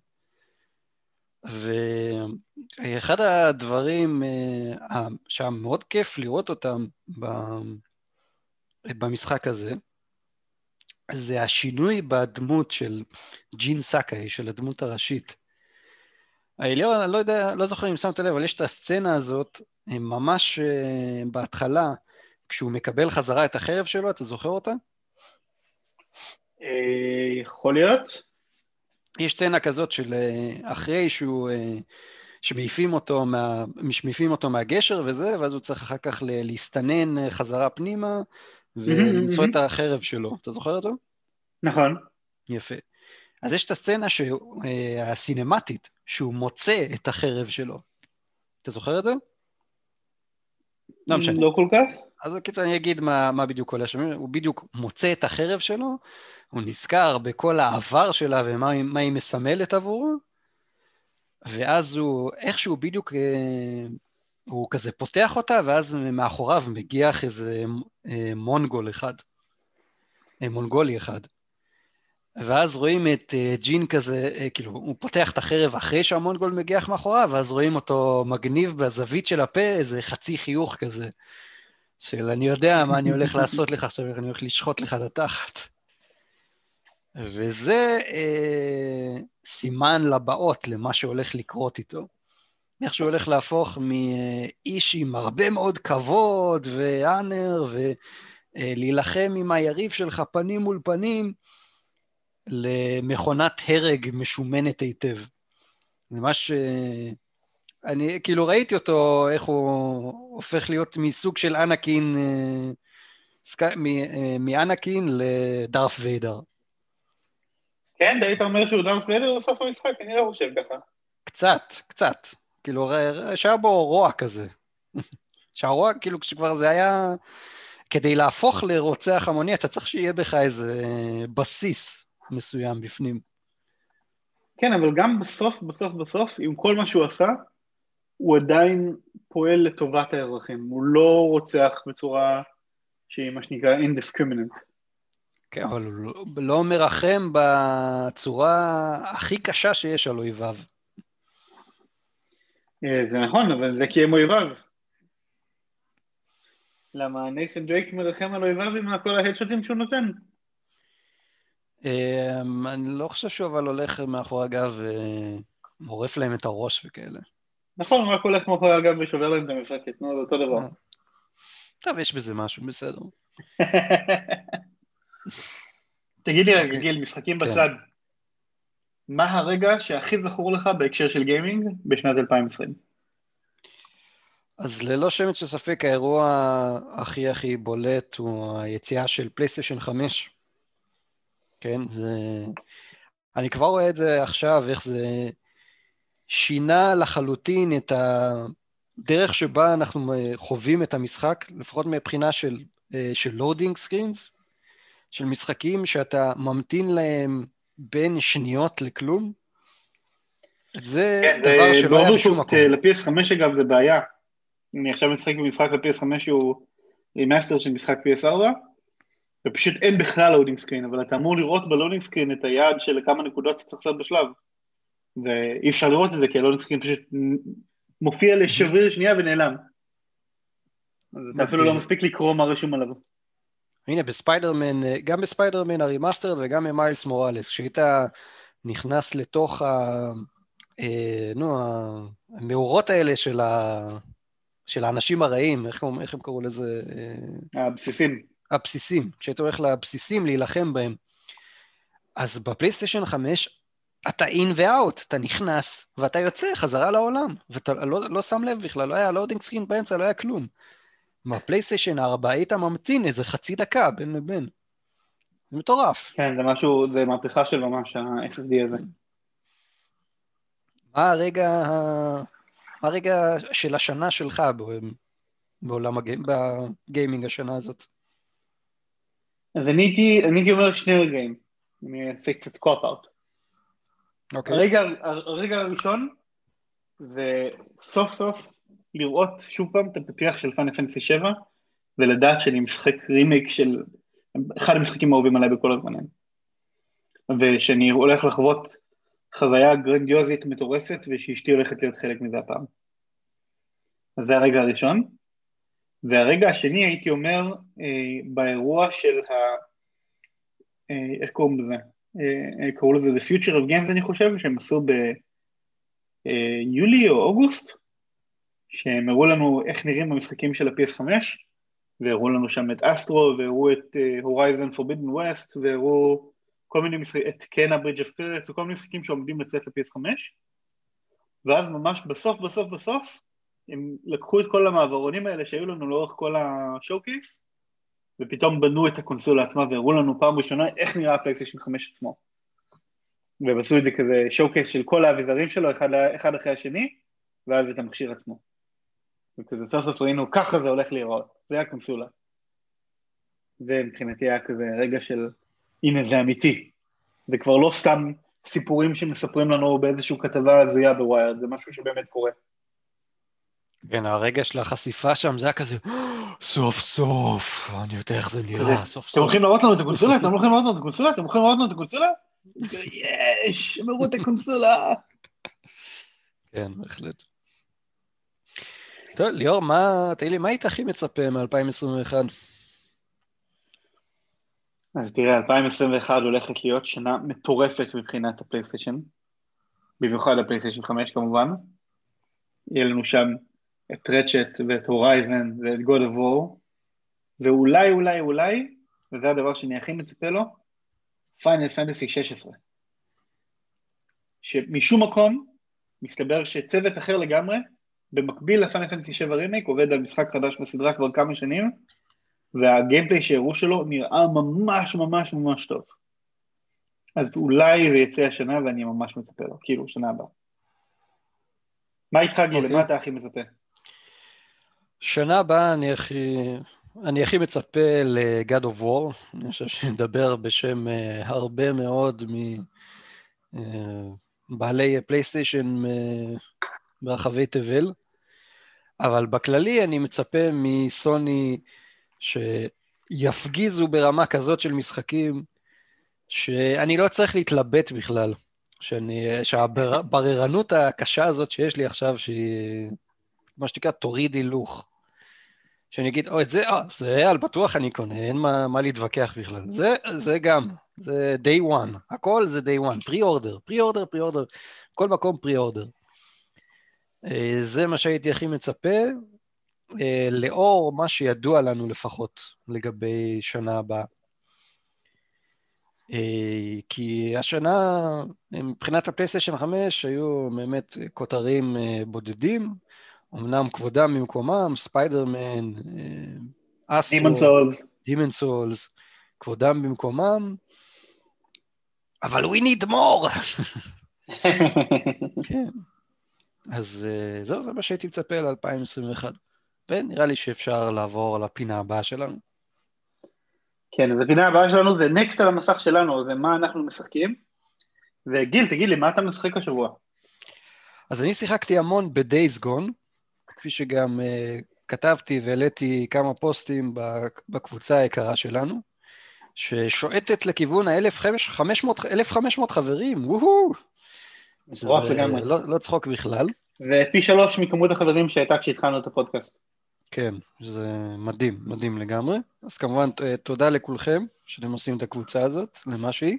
Speaker 2: ואחד הדברים אה, שהיה מאוד כיף לראות אותם במשחק הזה, זה השינוי בדמות של ג'ין סאקאי, של הדמות הראשית. אני לא יודע, לא זוכר אם שמת לב, אבל יש את הסצנה הזאת, ממש uh, בהתחלה, כשהוא מקבל חזרה את החרב שלו, אתה זוכר אותה?
Speaker 1: אה, יכול להיות.
Speaker 2: יש סצנה כזאת של אה, אחרי שהוא, שמעיפים אותו, מה, אותו מהגשר וזה, ואז הוא צריך אחר כך להסתנן חזרה פנימה ולמצוא את החרב שלו. אתה זוכר אותו?
Speaker 1: נכון.
Speaker 2: יפה. אז יש את הסצנה הסינמטית, שהוא מוצא את החרב שלו. אתה זוכר את זה?
Speaker 1: לא משנה. לא כל כך.
Speaker 2: אז בקיצור אני אגיד מה, מה בדיוק עולה שם. הוא בדיוק מוצא את החרב שלו, הוא נזכר בכל העבר שלה ומה היא מסמלת עבורו, ואז הוא, איכשהו בדיוק, אה, הוא כזה פותח אותה, ואז מאחוריו מגיח איזה אה, מונגול אחד, אה, מונגולי אחד. ואז רואים את uh, ג'ין כזה, uh, כאילו, הוא פותח את החרב אחרי שהמונגול מגיח מאחוריו, ואז רואים אותו מגניב בזווית של הפה, איזה חצי חיוך כזה, של אני יודע מה אני הולך לעשות לך עכשיו, אני הולך לשחוט לך את התחת. וזה uh, סימן לבאות למה שהולך לקרות איתו. איך שהוא הולך להפוך מאיש עם הרבה מאוד כבוד ואנר, ולהילחם עם היריב שלך פנים מול פנים, למכונת הרג משומנת היטב. ממש... אני כאילו ראיתי אותו, איך הוא הופך להיות מסוג של אנקין, אה, סק... אה, מאנקין לדארף ויידר.
Speaker 1: כן, היית אומר שהוא דארף ויידר בסוף המשחק? אני לא חושב ככה.
Speaker 2: קצת, קצת. כאילו, שהיה בו רוע כזה. *laughs* שהרוע, כאילו, כשכבר זה היה... כדי להפוך לרוצח המוני, אתה צריך שיהיה בך איזה בסיס מסוים בפנים.
Speaker 1: כן, אבל גם בסוף, בסוף, בסוף, עם כל מה שהוא עשה, הוא עדיין פועל לטובת האזרחים. הוא לא רוצח בצורה שהיא מה שנקרא indiscriminate.
Speaker 2: כן, אבל הוא לא, לא מרחם בצורה הכי קשה שיש על אויביו.
Speaker 1: אה, זה נכון, אבל זה כי הם אויביו. למה נייסן דרייק מרחם על אויביו עם כל ההדשוטים שהוא נותן?
Speaker 2: אמ, אני לא חושב שהוא אבל הולך מאחורי הגב ומורף להם את הראש וכאלה.
Speaker 1: נכון, רק הולך מאחורי הגב ושובר להם את המפרקת, נו, זה אותו דבר. אה.
Speaker 2: טוב, יש בזה משהו, בסדר. *laughs*
Speaker 1: תגיד לי רגע, אוקיי. גיל, משחקים כן. בצד. מה הרגע שהכי זכור לך בהקשר של גיימינג בשנת 2020?
Speaker 2: אז ללא שמץ של ספק, האירוע הכי הכי בולט הוא היציאה של פלייסטיישן 5 כן? זה... אני כבר רואה את זה עכשיו, איך זה שינה לחלוטין את הדרך שבה אנחנו חווים את המשחק, לפחות מבחינה של, אה, של loading screens, של משחקים שאתה ממתין להם בין שניות לכלום. זה כן, דבר אה, שלא היה בשום מקום.
Speaker 1: ל-PS5 אגב זה בעיה. אני עכשיו משחק במשחק ל-PS5 שהוא remaster של משחק PS4, ופשוט אין בכלל loading screen, אבל אתה אמור לראות ב loading screen את היעד של כמה נקודות אתה צריך לעשות בשלב. ואי אפשר לראות את זה, כי ה loading screen פשוט מופיע לשבריר שנייה ונעלם. אז אתה אפילו לא מספיק לקרוא מה רשום עליו.
Speaker 2: הנה בספיידרמן, גם בספיידרמן ה remastered וגם במיילס מוראלס, כשהיית נכנס לתוך ה... אה, נו, המאורות האלה של, ה... של האנשים הרעים, איך, איך הם קראו לזה?
Speaker 1: אה, הבסיסים.
Speaker 2: הבסיסים, כשאתה הולך לבסיסים להילחם בהם. אז בפלייסטיישן 5 אתה in and out, אתה נכנס ואתה יוצא חזרה לעולם, ואתה לא, לא שם לב בכלל, לא היה loading screen באמצע, לא היה כלום. בפלייסטיישן 4 היית ממתין איזה חצי דקה בין לבין. זה מטורף.
Speaker 1: כן, זה משהו, זה מהפכה של ממש ה-SSD הזה.
Speaker 2: מה הרגע, מה הרגע של השנה שלך בעולם הגיימינג השנה הזאת?
Speaker 1: אז אני הייתי אומר שני רגעים, אני אעשה קצת cop-out.
Speaker 2: אוקיי.
Speaker 1: הרגע, הרגע הראשון זה סוף סוף לראות שוב פעם את הפתיח של Final Fantasy 7 ולדעת שאני משחק רימייק של אחד המשחקים האהובים עליי בכל הזמנים. ושאני הולך לחוות חוויה גרנדיוזית מטורפת ושאשתי הולכת להיות חלק מזה הפעם. אז זה הרגע הראשון. והרגע השני הייתי אומר אה, באירוע של ה... אה, איך קוראים לזה? אה, קראו לזה The Future of Games אני חושב, שהם עשו ביולי או אוגוסט, שהם הראו לנו איך נראים המשחקים של ה-PS5, והראו לנו שם את אסטרו, והראו את Horizon Forbidden West, והראו כל מיני משחקים, את Kena Bridge of Spirits, וכל מיני משחקים שעומדים לצאת ל-PS5, ואז ממש בסוף בסוף בסוף, הם לקחו את כל המעברונים האלה שהיו לנו לאורך כל השואו קייס, ופתאום בנו את הקונסולה עצמה והראו לנו פעם ראשונה איך נראה הפלייסטיישן 5 עצמו. והם עשו את זה כזה שואו קייס של כל האביזרים שלו אחד, אחד אחרי השני, ואז את המכשיר עצמו. וכזה סוף סוף ראינו ככה זה הולך להיראות, זה הקונסולה. זה מבחינתי היה כזה רגע של הנה זה אמיתי. זה כבר לא סתם סיפורים שמספרים לנו באיזושהי כתבה הזויה בוויירד, זה משהו שבאמת קורה.
Speaker 2: כן, הרגע של החשיפה שם זה היה כזה, סוף סוף, אני יודע איך זה נראה, סוף סוף.
Speaker 1: אתם הולכים להראות לנו את הקונסולה? אתם הולכים להראות לנו את הקונסולה? אתם הולכים להראות לנו את הקונסולה? יש, הם הראו את הקונסולה.
Speaker 2: כן, בהחלט. טוב, ליאור, מה, תגיד לי, מה היית הכי מצפה מ-2021?
Speaker 1: אז תראה, 2021 הולכת להיות שנה מטורפת מבחינת הפלייסטיישן, במיוחד הפלייסטיישן 5 כמובן. יהיה לנו שם את Ratchet ואת Horizon ואת God of War, ואולי, אולי, אולי, וזה הדבר שאני הכי מצפה לו, Final Fantasy 16. שמשום מקום, מסתבר שצוות אחר לגמרי, במקביל ל Final Fantasy 7 רימיק, עובד על משחק חדש בסדרה כבר כמה שנים, והגיימפליי שהראו שלו נראה ממש ממש ממש טוב. אז אולי זה יצא השנה ואני ממש מצפה לו, כאילו, שנה הבאה. מה איתך גיל? Okay. אוקיי. למה אתה הכי מצפה?
Speaker 2: שנה הבאה אני הכי, אני הכי מצפה ל-God of War, אני חושב שנדבר בשם uh, הרבה מאוד מבעלי uh, פלייסטיישן uh, ברחבי תבל, אבל בכללי אני מצפה מסוני שיפגיזו ברמה כזאת של משחקים, שאני לא צריך להתלבט בכלל. שאני, שהבררנות הקשה הזאת שיש לי עכשיו, שהיא, מה שנקרא, תוריד הילוך. שאני אגיד, או, את זה, אה, זה על בטוח אני קונה, אין מה, מה להתווכח בכלל. זה, זה גם, זה day one, הכל זה day one, pre-order, pre-order, pre-order, כל מקום pre-order. אה, זה מה שהייתי הכי מצפה, אה, לאור מה שידוע לנו לפחות לגבי שנה הבאה. כי השנה, מבחינת הפלייסטיישן 5, היו באמת כותרים בודדים, אמנם כבודם במקומם, ספיידרמן, אה, אסטרו, Demon's Souls, Demon's Souls, כבודם במקומם, אבל we need more. *laughs* כן. אז uh, זהו, זה מה שהייתי מצפה ל-2021. ונראה לי שאפשר לעבור לפינה הבאה שלנו.
Speaker 1: כן, אז הפינה הבאה שלנו זה נקסט על המסך שלנו, זה מה אנחנו משחקים. וגיל, תגיד לי, מה אתה משחק השבוע?
Speaker 2: אז אני שיחקתי המון ב-Days Gone, כפי שגם uh, כתבתי והעליתי כמה פוסטים בקבוצה היקרה שלנו, ששועטת לכיוון ה-1500 חברים, וואו!
Speaker 1: לגמרי.
Speaker 2: לא, לא צחוק בכלל.
Speaker 1: זה פי שלוש מכמות החברים שהייתה כשהתחלנו את הפודקאסט.
Speaker 2: כן, זה מדהים, מדהים לגמרי. אז כמובן, תודה לכולכם שאתם עושים את הקבוצה הזאת, למה שהיא.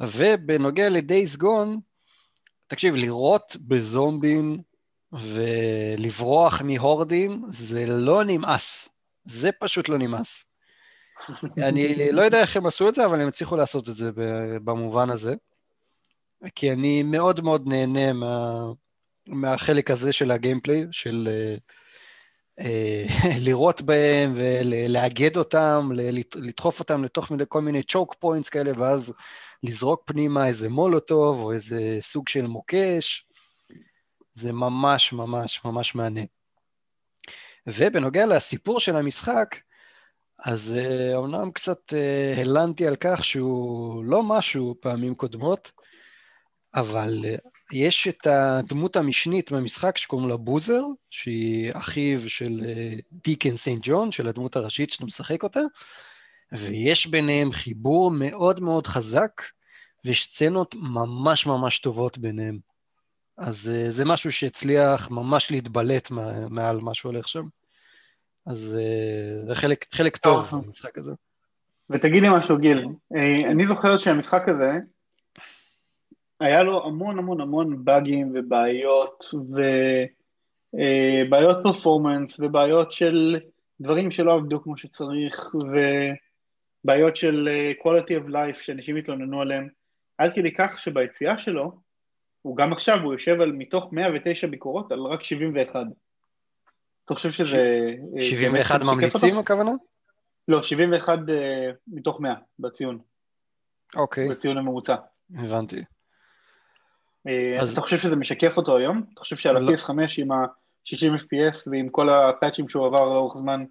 Speaker 2: ובנוגע ל-Days Gone, תקשיב, לראות בזומבים ולברוח מהורדים, זה לא נמאס. זה פשוט לא נמאס. *laughs* אני לא יודע איך הם עשו את זה, אבל הם הצליחו לעשות את זה במובן הזה. כי אני מאוד מאוד נהנה מה, מהחלק הזה של ה gameplay, של *laughs* uh, uh, לירות בהם ולאגד אותם, לדחוף אותם לתוך כל מיני choke points כאלה, ואז לזרוק פנימה איזה מולוטוב או איזה סוג של מוקש. זה ממש ממש ממש מענה. ובנוגע לסיפור של המשחק, אז אומנם קצת הלנתי על כך שהוא לא משהו פעמים קודמות, אבל יש את הדמות המשנית במשחק שקוראים לה בוזר, שהיא אחיו של דיקן סנט ג'ון, של הדמות הראשית שאתה משחק אותה, ויש ביניהם חיבור מאוד מאוד חזק, ויש סצנות ממש ממש טובות ביניהם. אז uh, זה משהו שהצליח ממש להתבלט מעל מה שהולך שם. אז uh, זה חלק, חלק טוב במשחק הזה.
Speaker 1: ותגיד לי משהו, גיל. אני זוכר שהמשחק הזה, היה לו המון המון המון באגים ובעיות, ובעיות פרפורמנס, ובעיות של דברים שלא עבדו כמו שצריך, ובעיות של quality of life שאנשים התלוננו עליהם. עד כדי כך שביציאה שלו, הוא גם עכשיו, הוא יושב על מתוך 109 ביקורות על רק 71. אתה חושב שזה...
Speaker 2: 71 אה, ממליצים הכוונה?
Speaker 1: לא, 71 uh, אה, מתוך 100 בציון.
Speaker 2: אוקיי.
Speaker 1: בציון הממוצע.
Speaker 2: הבנתי.
Speaker 1: Uh, אז אתה חושב שזה משקף אותו היום? אתה חושב שעל לא. ה-PS5 עם ה-60 FPS ועם כל הפאצ'ים שהוא עבר לאורך זמן,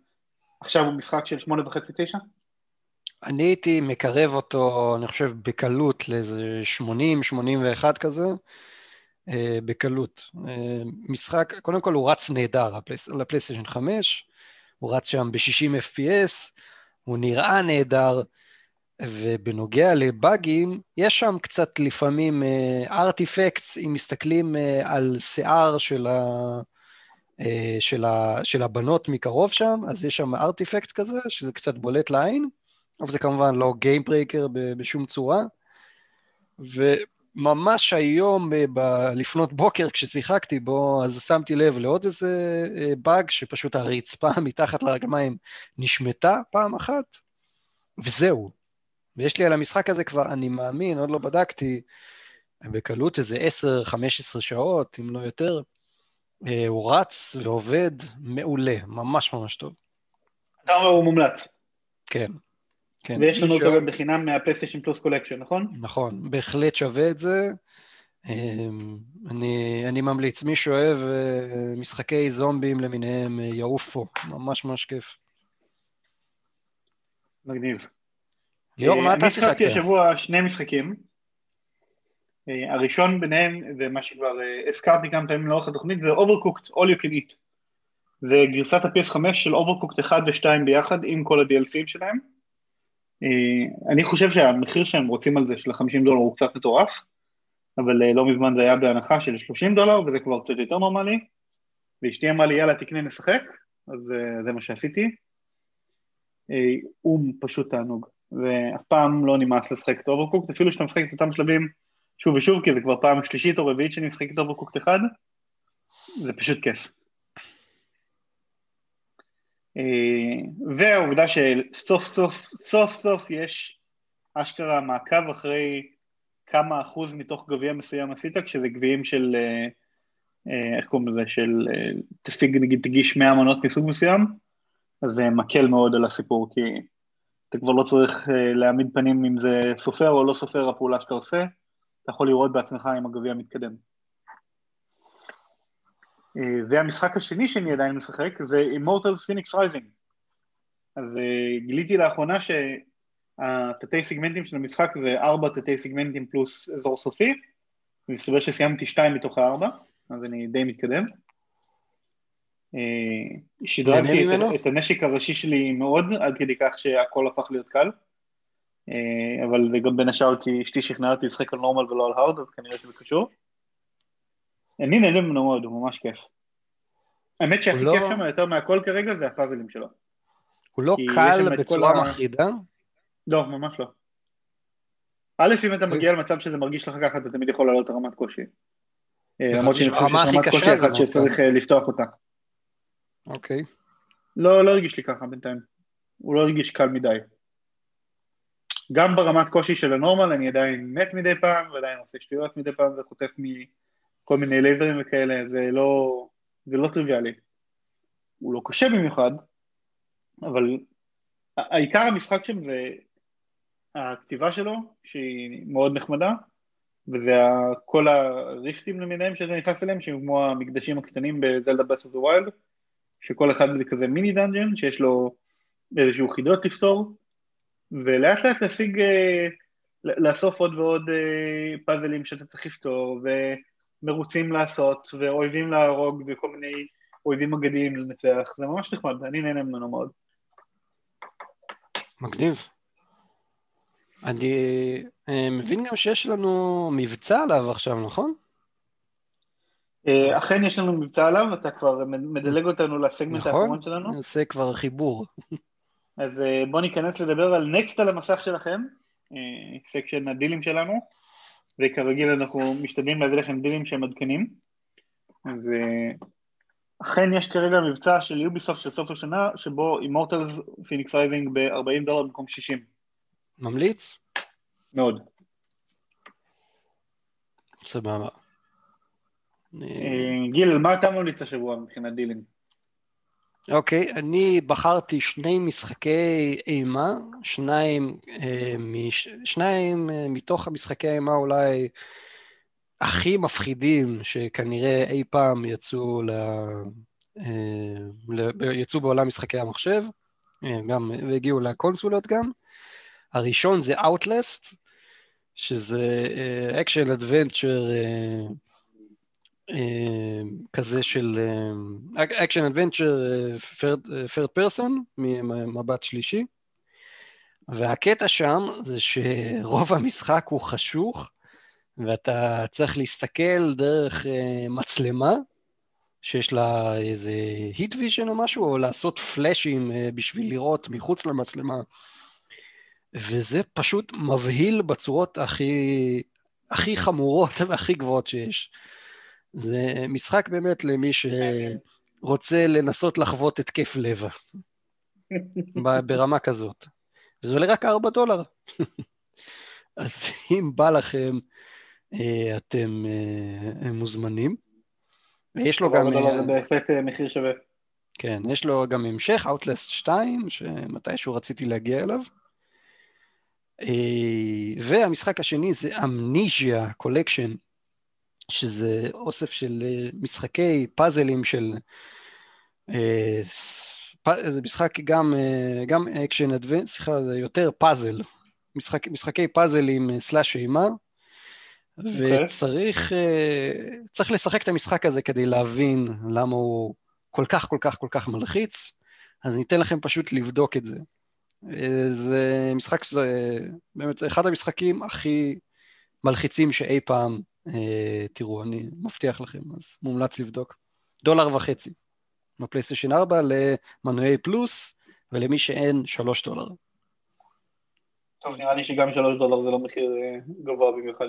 Speaker 1: עכשיו הוא משחק של 8.5-9?
Speaker 2: אני הייתי מקרב אותו, אני חושב, בקלות לאיזה 80-81 כזה, אה, בקלות. אה, משחק, קודם כל הוא רץ נהדר על הפלייסטיישן 5, הוא רץ שם ב-60 FPS, הוא נראה נהדר, ובנוגע לבאגים, יש שם קצת לפעמים ארטיפקטס, אם מסתכלים על שיער של, ה, של, ה, של הבנות מקרוב שם, אז יש שם artifact כזה, שזה קצת בולט לעין. אבל זה כמובן לא gamebreaker בשום צורה. וממש היום, ב- לפנות בוקר, כששיחקתי בו, אז שמתי לב לעוד איזה אה, באג, שפשוט הרצפה *laughs* מתחת לרגליים נשמטה פעם אחת, וזהו. ויש לי על המשחק הזה כבר, אני מאמין, עוד לא בדקתי, בקלות איזה 10-15 שעות, אם לא יותר. אה, הוא רץ ועובד מעולה, ממש ממש טוב.
Speaker 1: אתה אומר הוא מומלץ.
Speaker 2: כן.
Speaker 1: כן. ויש לנו אותו גם בחינם מה-PlayStation Plus Collection, נכון?
Speaker 2: נכון, בהחלט שווה את זה. אמ, אני, אני ממליץ, מי שאוהב אה, משחקי זומבים למיניהם, אה, יעוף פה, ממש ממש כיף.
Speaker 1: מגניב.
Speaker 2: ליאור, מה אתה שיחקת?
Speaker 1: אני שיחקתי השבוע שני משחקים. אה, הראשון ביניהם, זה מה שכבר הזכרתי כמה פעמים לאורך התוכנית, זה Overcooked All You Can Eat. זה גרסת ה-PS5 של Overcooked 1 ו-2 ביחד, עם כל ה-DLCים שלהם. אה, אני חושב שהמחיר שהם רוצים על זה של ה-50 דולר הוא קצת מטורף, אבל אה, לא מזמן זה היה בהנחה של 30 דולר וזה כבר קצת יותר נורמלי, ואשתי אמרה לי יאללה תקנה נשחק, אז אה, זה מה שעשיתי. הוא פשוט תענוג, ואף פעם לא נמאס לשחק את Overcooked, אפילו שאתה משחק את אותם שלבים שוב ושוב, כי זה כבר פעם שלישית או רביעית שאני משחק את Overcooked אחד, זה פשוט כיף. אה, והעובדה שסוף סוף, סוף סוף יש אשכרה מעקב אחרי כמה אחוז מתוך גביע מסוים עשית, כשזה גביעים של, אה, אה, איך קוראים לזה, של תשיג נגיד תגיש 100 מנות מסוג מסוים, אז זה מקל מאוד על הסיפור, כי אתה כבר לא צריך להעמיד פנים אם זה סופר או לא סופר הפעולה שאתה עושה, אתה יכול לראות בעצמך אם הגביע מתקדם. אה, והמשחק השני שאני עדיין משחק זה Immortals Phoenix Rising. אז אה, גיליתי לאחרונה שהתתי סיגמנטים של המשחק זה ארבע תתי סיגמנטים פלוס אזור סופי, ומסתבר שסיימתי שתיים מתוך הארבע, אז אני די מתקדם. אה, שדרגתי את, את הנשק הראשי שלי מאוד, עד כדי כך שהכל הפך להיות קל. אבל זה גם בין השאר כי אשתי שכנעה אותי לשחק על נורמל ולא על הארד, אז כנראה שזה קשור. אני נהנה ממנו מאוד, הוא ממש כיף. האמת שהכי לא... כיף שם יותר מהכל כרגע זה הפאזלים שלו.
Speaker 2: הוא לא קל בצורה מחרידה?
Speaker 1: לא, ממש לא. א', אם אתה מגיע למצב שזה מרגיש לך ככה, אתה תמיד יכול לעלות רמת קושי. אה, למרות שאני חושב שיש רמת קושי אחת שצריך אה, לפתוח אותה.
Speaker 2: אוקיי.
Speaker 1: לא, לא הרגיש לי ככה בינתיים. הוא לא הרגיש קל מדי. גם ברמת קושי של הנורמל אני עדיין מת מדי פעם, ועדיין עושה שטויות מדי פעם וחוטף כל מיני לייזרים וכאלה, זה לא, זה לא טריוויאלי. הוא לא קשה במיוחד, אבל העיקר המשחק שם זה הכתיבה שלו, שהיא מאוד נחמדה, וזה כל הריפטים למיניהם שזה נכנס אליהם, שהם כמו המקדשים הקטנים בזלדה Breath of the Wild, שכל אחד זה כזה מיני dungeon, שיש לו איזשהו חידות לפתור, ולאט לאט להשיג, אה, לאסוף עוד ועוד אה, פאזלים שאתה צריך לפתור, ומרוצים לעשות, ואויבים להרוג, וכל מיני אויבים אגדיים לנצח, זה ממש נחמד, אני נהנה ממנו מאוד.
Speaker 2: מגניב. אני אה, מבין גם שיש לנו מבצע עליו עכשיו, נכון?
Speaker 1: אה, אכן יש לנו מבצע עליו, אתה כבר מדלג אותנו לסגמנט
Speaker 2: נכון,
Speaker 1: האחרון שלנו.
Speaker 2: נכון, נעשה כבר חיבור.
Speaker 1: אז אה, בואו ניכנס לדבר על Next על המסך שלכם, section הדילים שלנו, וכרגיל אנחנו משתדלים להביא לכם דילים שהם עדכנים. אז אכן יש כרגע מבצע של Ubisoft של סוף השנה, שבו Immortals Fenyx Rising ב-40 דולר במקום 60.
Speaker 2: ממליץ?
Speaker 1: מאוד.
Speaker 2: סבבה.
Speaker 1: אה, גיל, מה אתה ממליץ השבוע מבחינת דילים?
Speaker 2: אוקיי, okay, אני בחרתי שני משחקי אימה, שניים, אה, מש, שניים אה, מתוך המשחקי האימה אולי הכי מפחידים שכנראה אי פעם יצאו, ל, אה, ל, יצאו בעולם משחקי המחשב, אה, גם, והגיעו לקונסולות גם. הראשון זה Outlast, שזה action adventure כזה של action adventure third person ממבט שלישי. והקטע שם זה שרוב המשחק הוא חשוך, ואתה צריך להסתכל דרך uh, מצלמה, שיש לה איזה heat vision או משהו, או לעשות פלאשים uh, בשביל לראות מחוץ למצלמה. וזה פשוט מבהיל בצורות הכי, הכי חמורות והכי גבוהות שיש. זה משחק באמת למי שרוצה לנסות לחוות התקף לב, ברמה כזאת. וזה עולה רק 4 דולר. *laughs* אז אם בא לכם, אה, אתם אה, מוזמנים. ויש לו גם...
Speaker 1: דולר זה בהחלט אה, מחיר שווה.
Speaker 2: כן, יש לו גם המשך, Outlast 2, שמתישהו רציתי להגיע אליו. והמשחק השני זה Amnesia Collection, שזה אוסף של משחקי פאזלים של... זה משחק גם, גם action adventure, סליחה, זה יותר פאזל, משחק, משחקי פאזלים סלאש אימה, אוקיי. וצריך okay. לשחק את המשחק הזה כדי להבין למה הוא כל כך כל כך כל כך מלחיץ, אז ניתן לכם פשוט לבדוק את זה. זה משחק שזה באמת אחד המשחקים הכי מלחיצים שאי פעם אה, תראו, אני מבטיח לכם, אז מומלץ לבדוק. דולר וחצי. בפלייסטיישן 4 למנועי פלוס, ולמי שאין, שלוש דולר.
Speaker 1: טוב, נראה לי שגם שלוש דולר זה לא מחיר אה, גבוה במיוחד.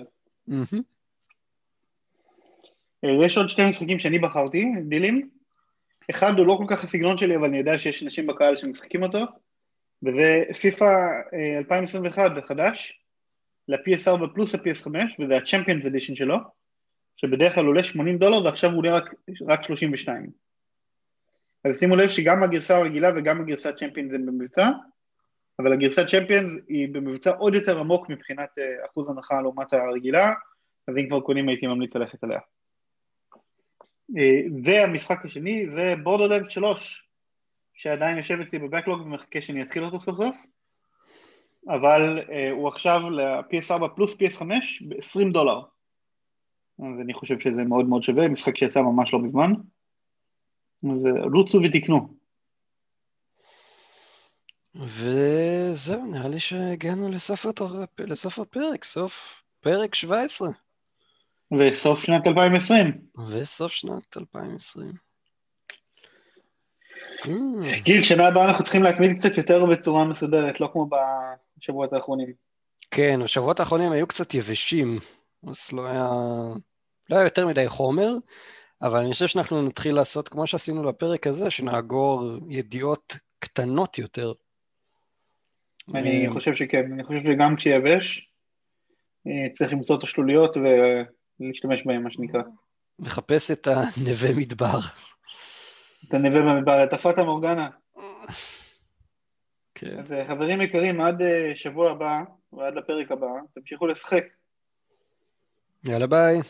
Speaker 1: אה, יש עוד שתי משחקים שאני בחרתי, דילים. אחד הוא לא כל כך הסגנון שלי, אבל אני יודע שיש אנשים בקהל שמשחקים אותו, וזה פיפא 2021 החדש, ל-PS4 פלוס ה-PS5, וזה ה-Champions Edition שלו, שבדרך כלל עולה 80 דולר ועכשיו הוא עולה רק, רק 32. אז שימו לב שגם הגרסה הרגילה וגם הגרסת צ'מפיונס הם במבצע, אבל הגרסת צ'מפיונס היא במבצע עוד יותר עמוק מבחינת אה, אחוז הנחה לעומת הרגילה, אז אם כבר קונים הייתי ממליץ ללכת עליה. אה, והמשחק השני זה בורדרלנד 3, שעדיין יושב אצלי בבקלוג ומחכה שאני אתחיל אותו סוף סוף, אבל uh, הוא עכשיו ל-PS4 פלוס PS5 ב-20 דולר. אז אני חושב שזה מאוד מאוד שווה, משחק שיצא ממש לא מזמן. אז רוצו ותקנו.
Speaker 2: וזהו, נראה לי שהגענו לסוף, לסוף הפרק, סוף פרק 17.
Speaker 1: וסוף שנת 2020.
Speaker 2: וסוף שנת 2020.
Speaker 1: Mm. גיל, שנה הבאה אנחנו צריכים להתמיד קצת יותר בצורה מסודרת, לא כמו בשבועות האחרונים.
Speaker 2: כן, השבועות האחרונים היו קצת יבשים, אז לא היה, לא היה יותר מדי חומר, אבל אני חושב שאנחנו נתחיל לעשות כמו שעשינו לפרק הזה, שנאגור ידיעות קטנות יותר.
Speaker 1: אני חושב שכן, אני חושב שגם כשיבש, אה, צריך למצוא את השלוליות ולהשתמש בהן, מה שנקרא.
Speaker 2: לחפש את הנווה מדבר.
Speaker 1: את הנווה במדבר, את הפאטה מורגנה. *laughs* כן. אז אה, חברים יקרים, עד אה, שבוע הבא ועד לפרק הבא, תמשיכו לשחק.
Speaker 2: יאללה ביי.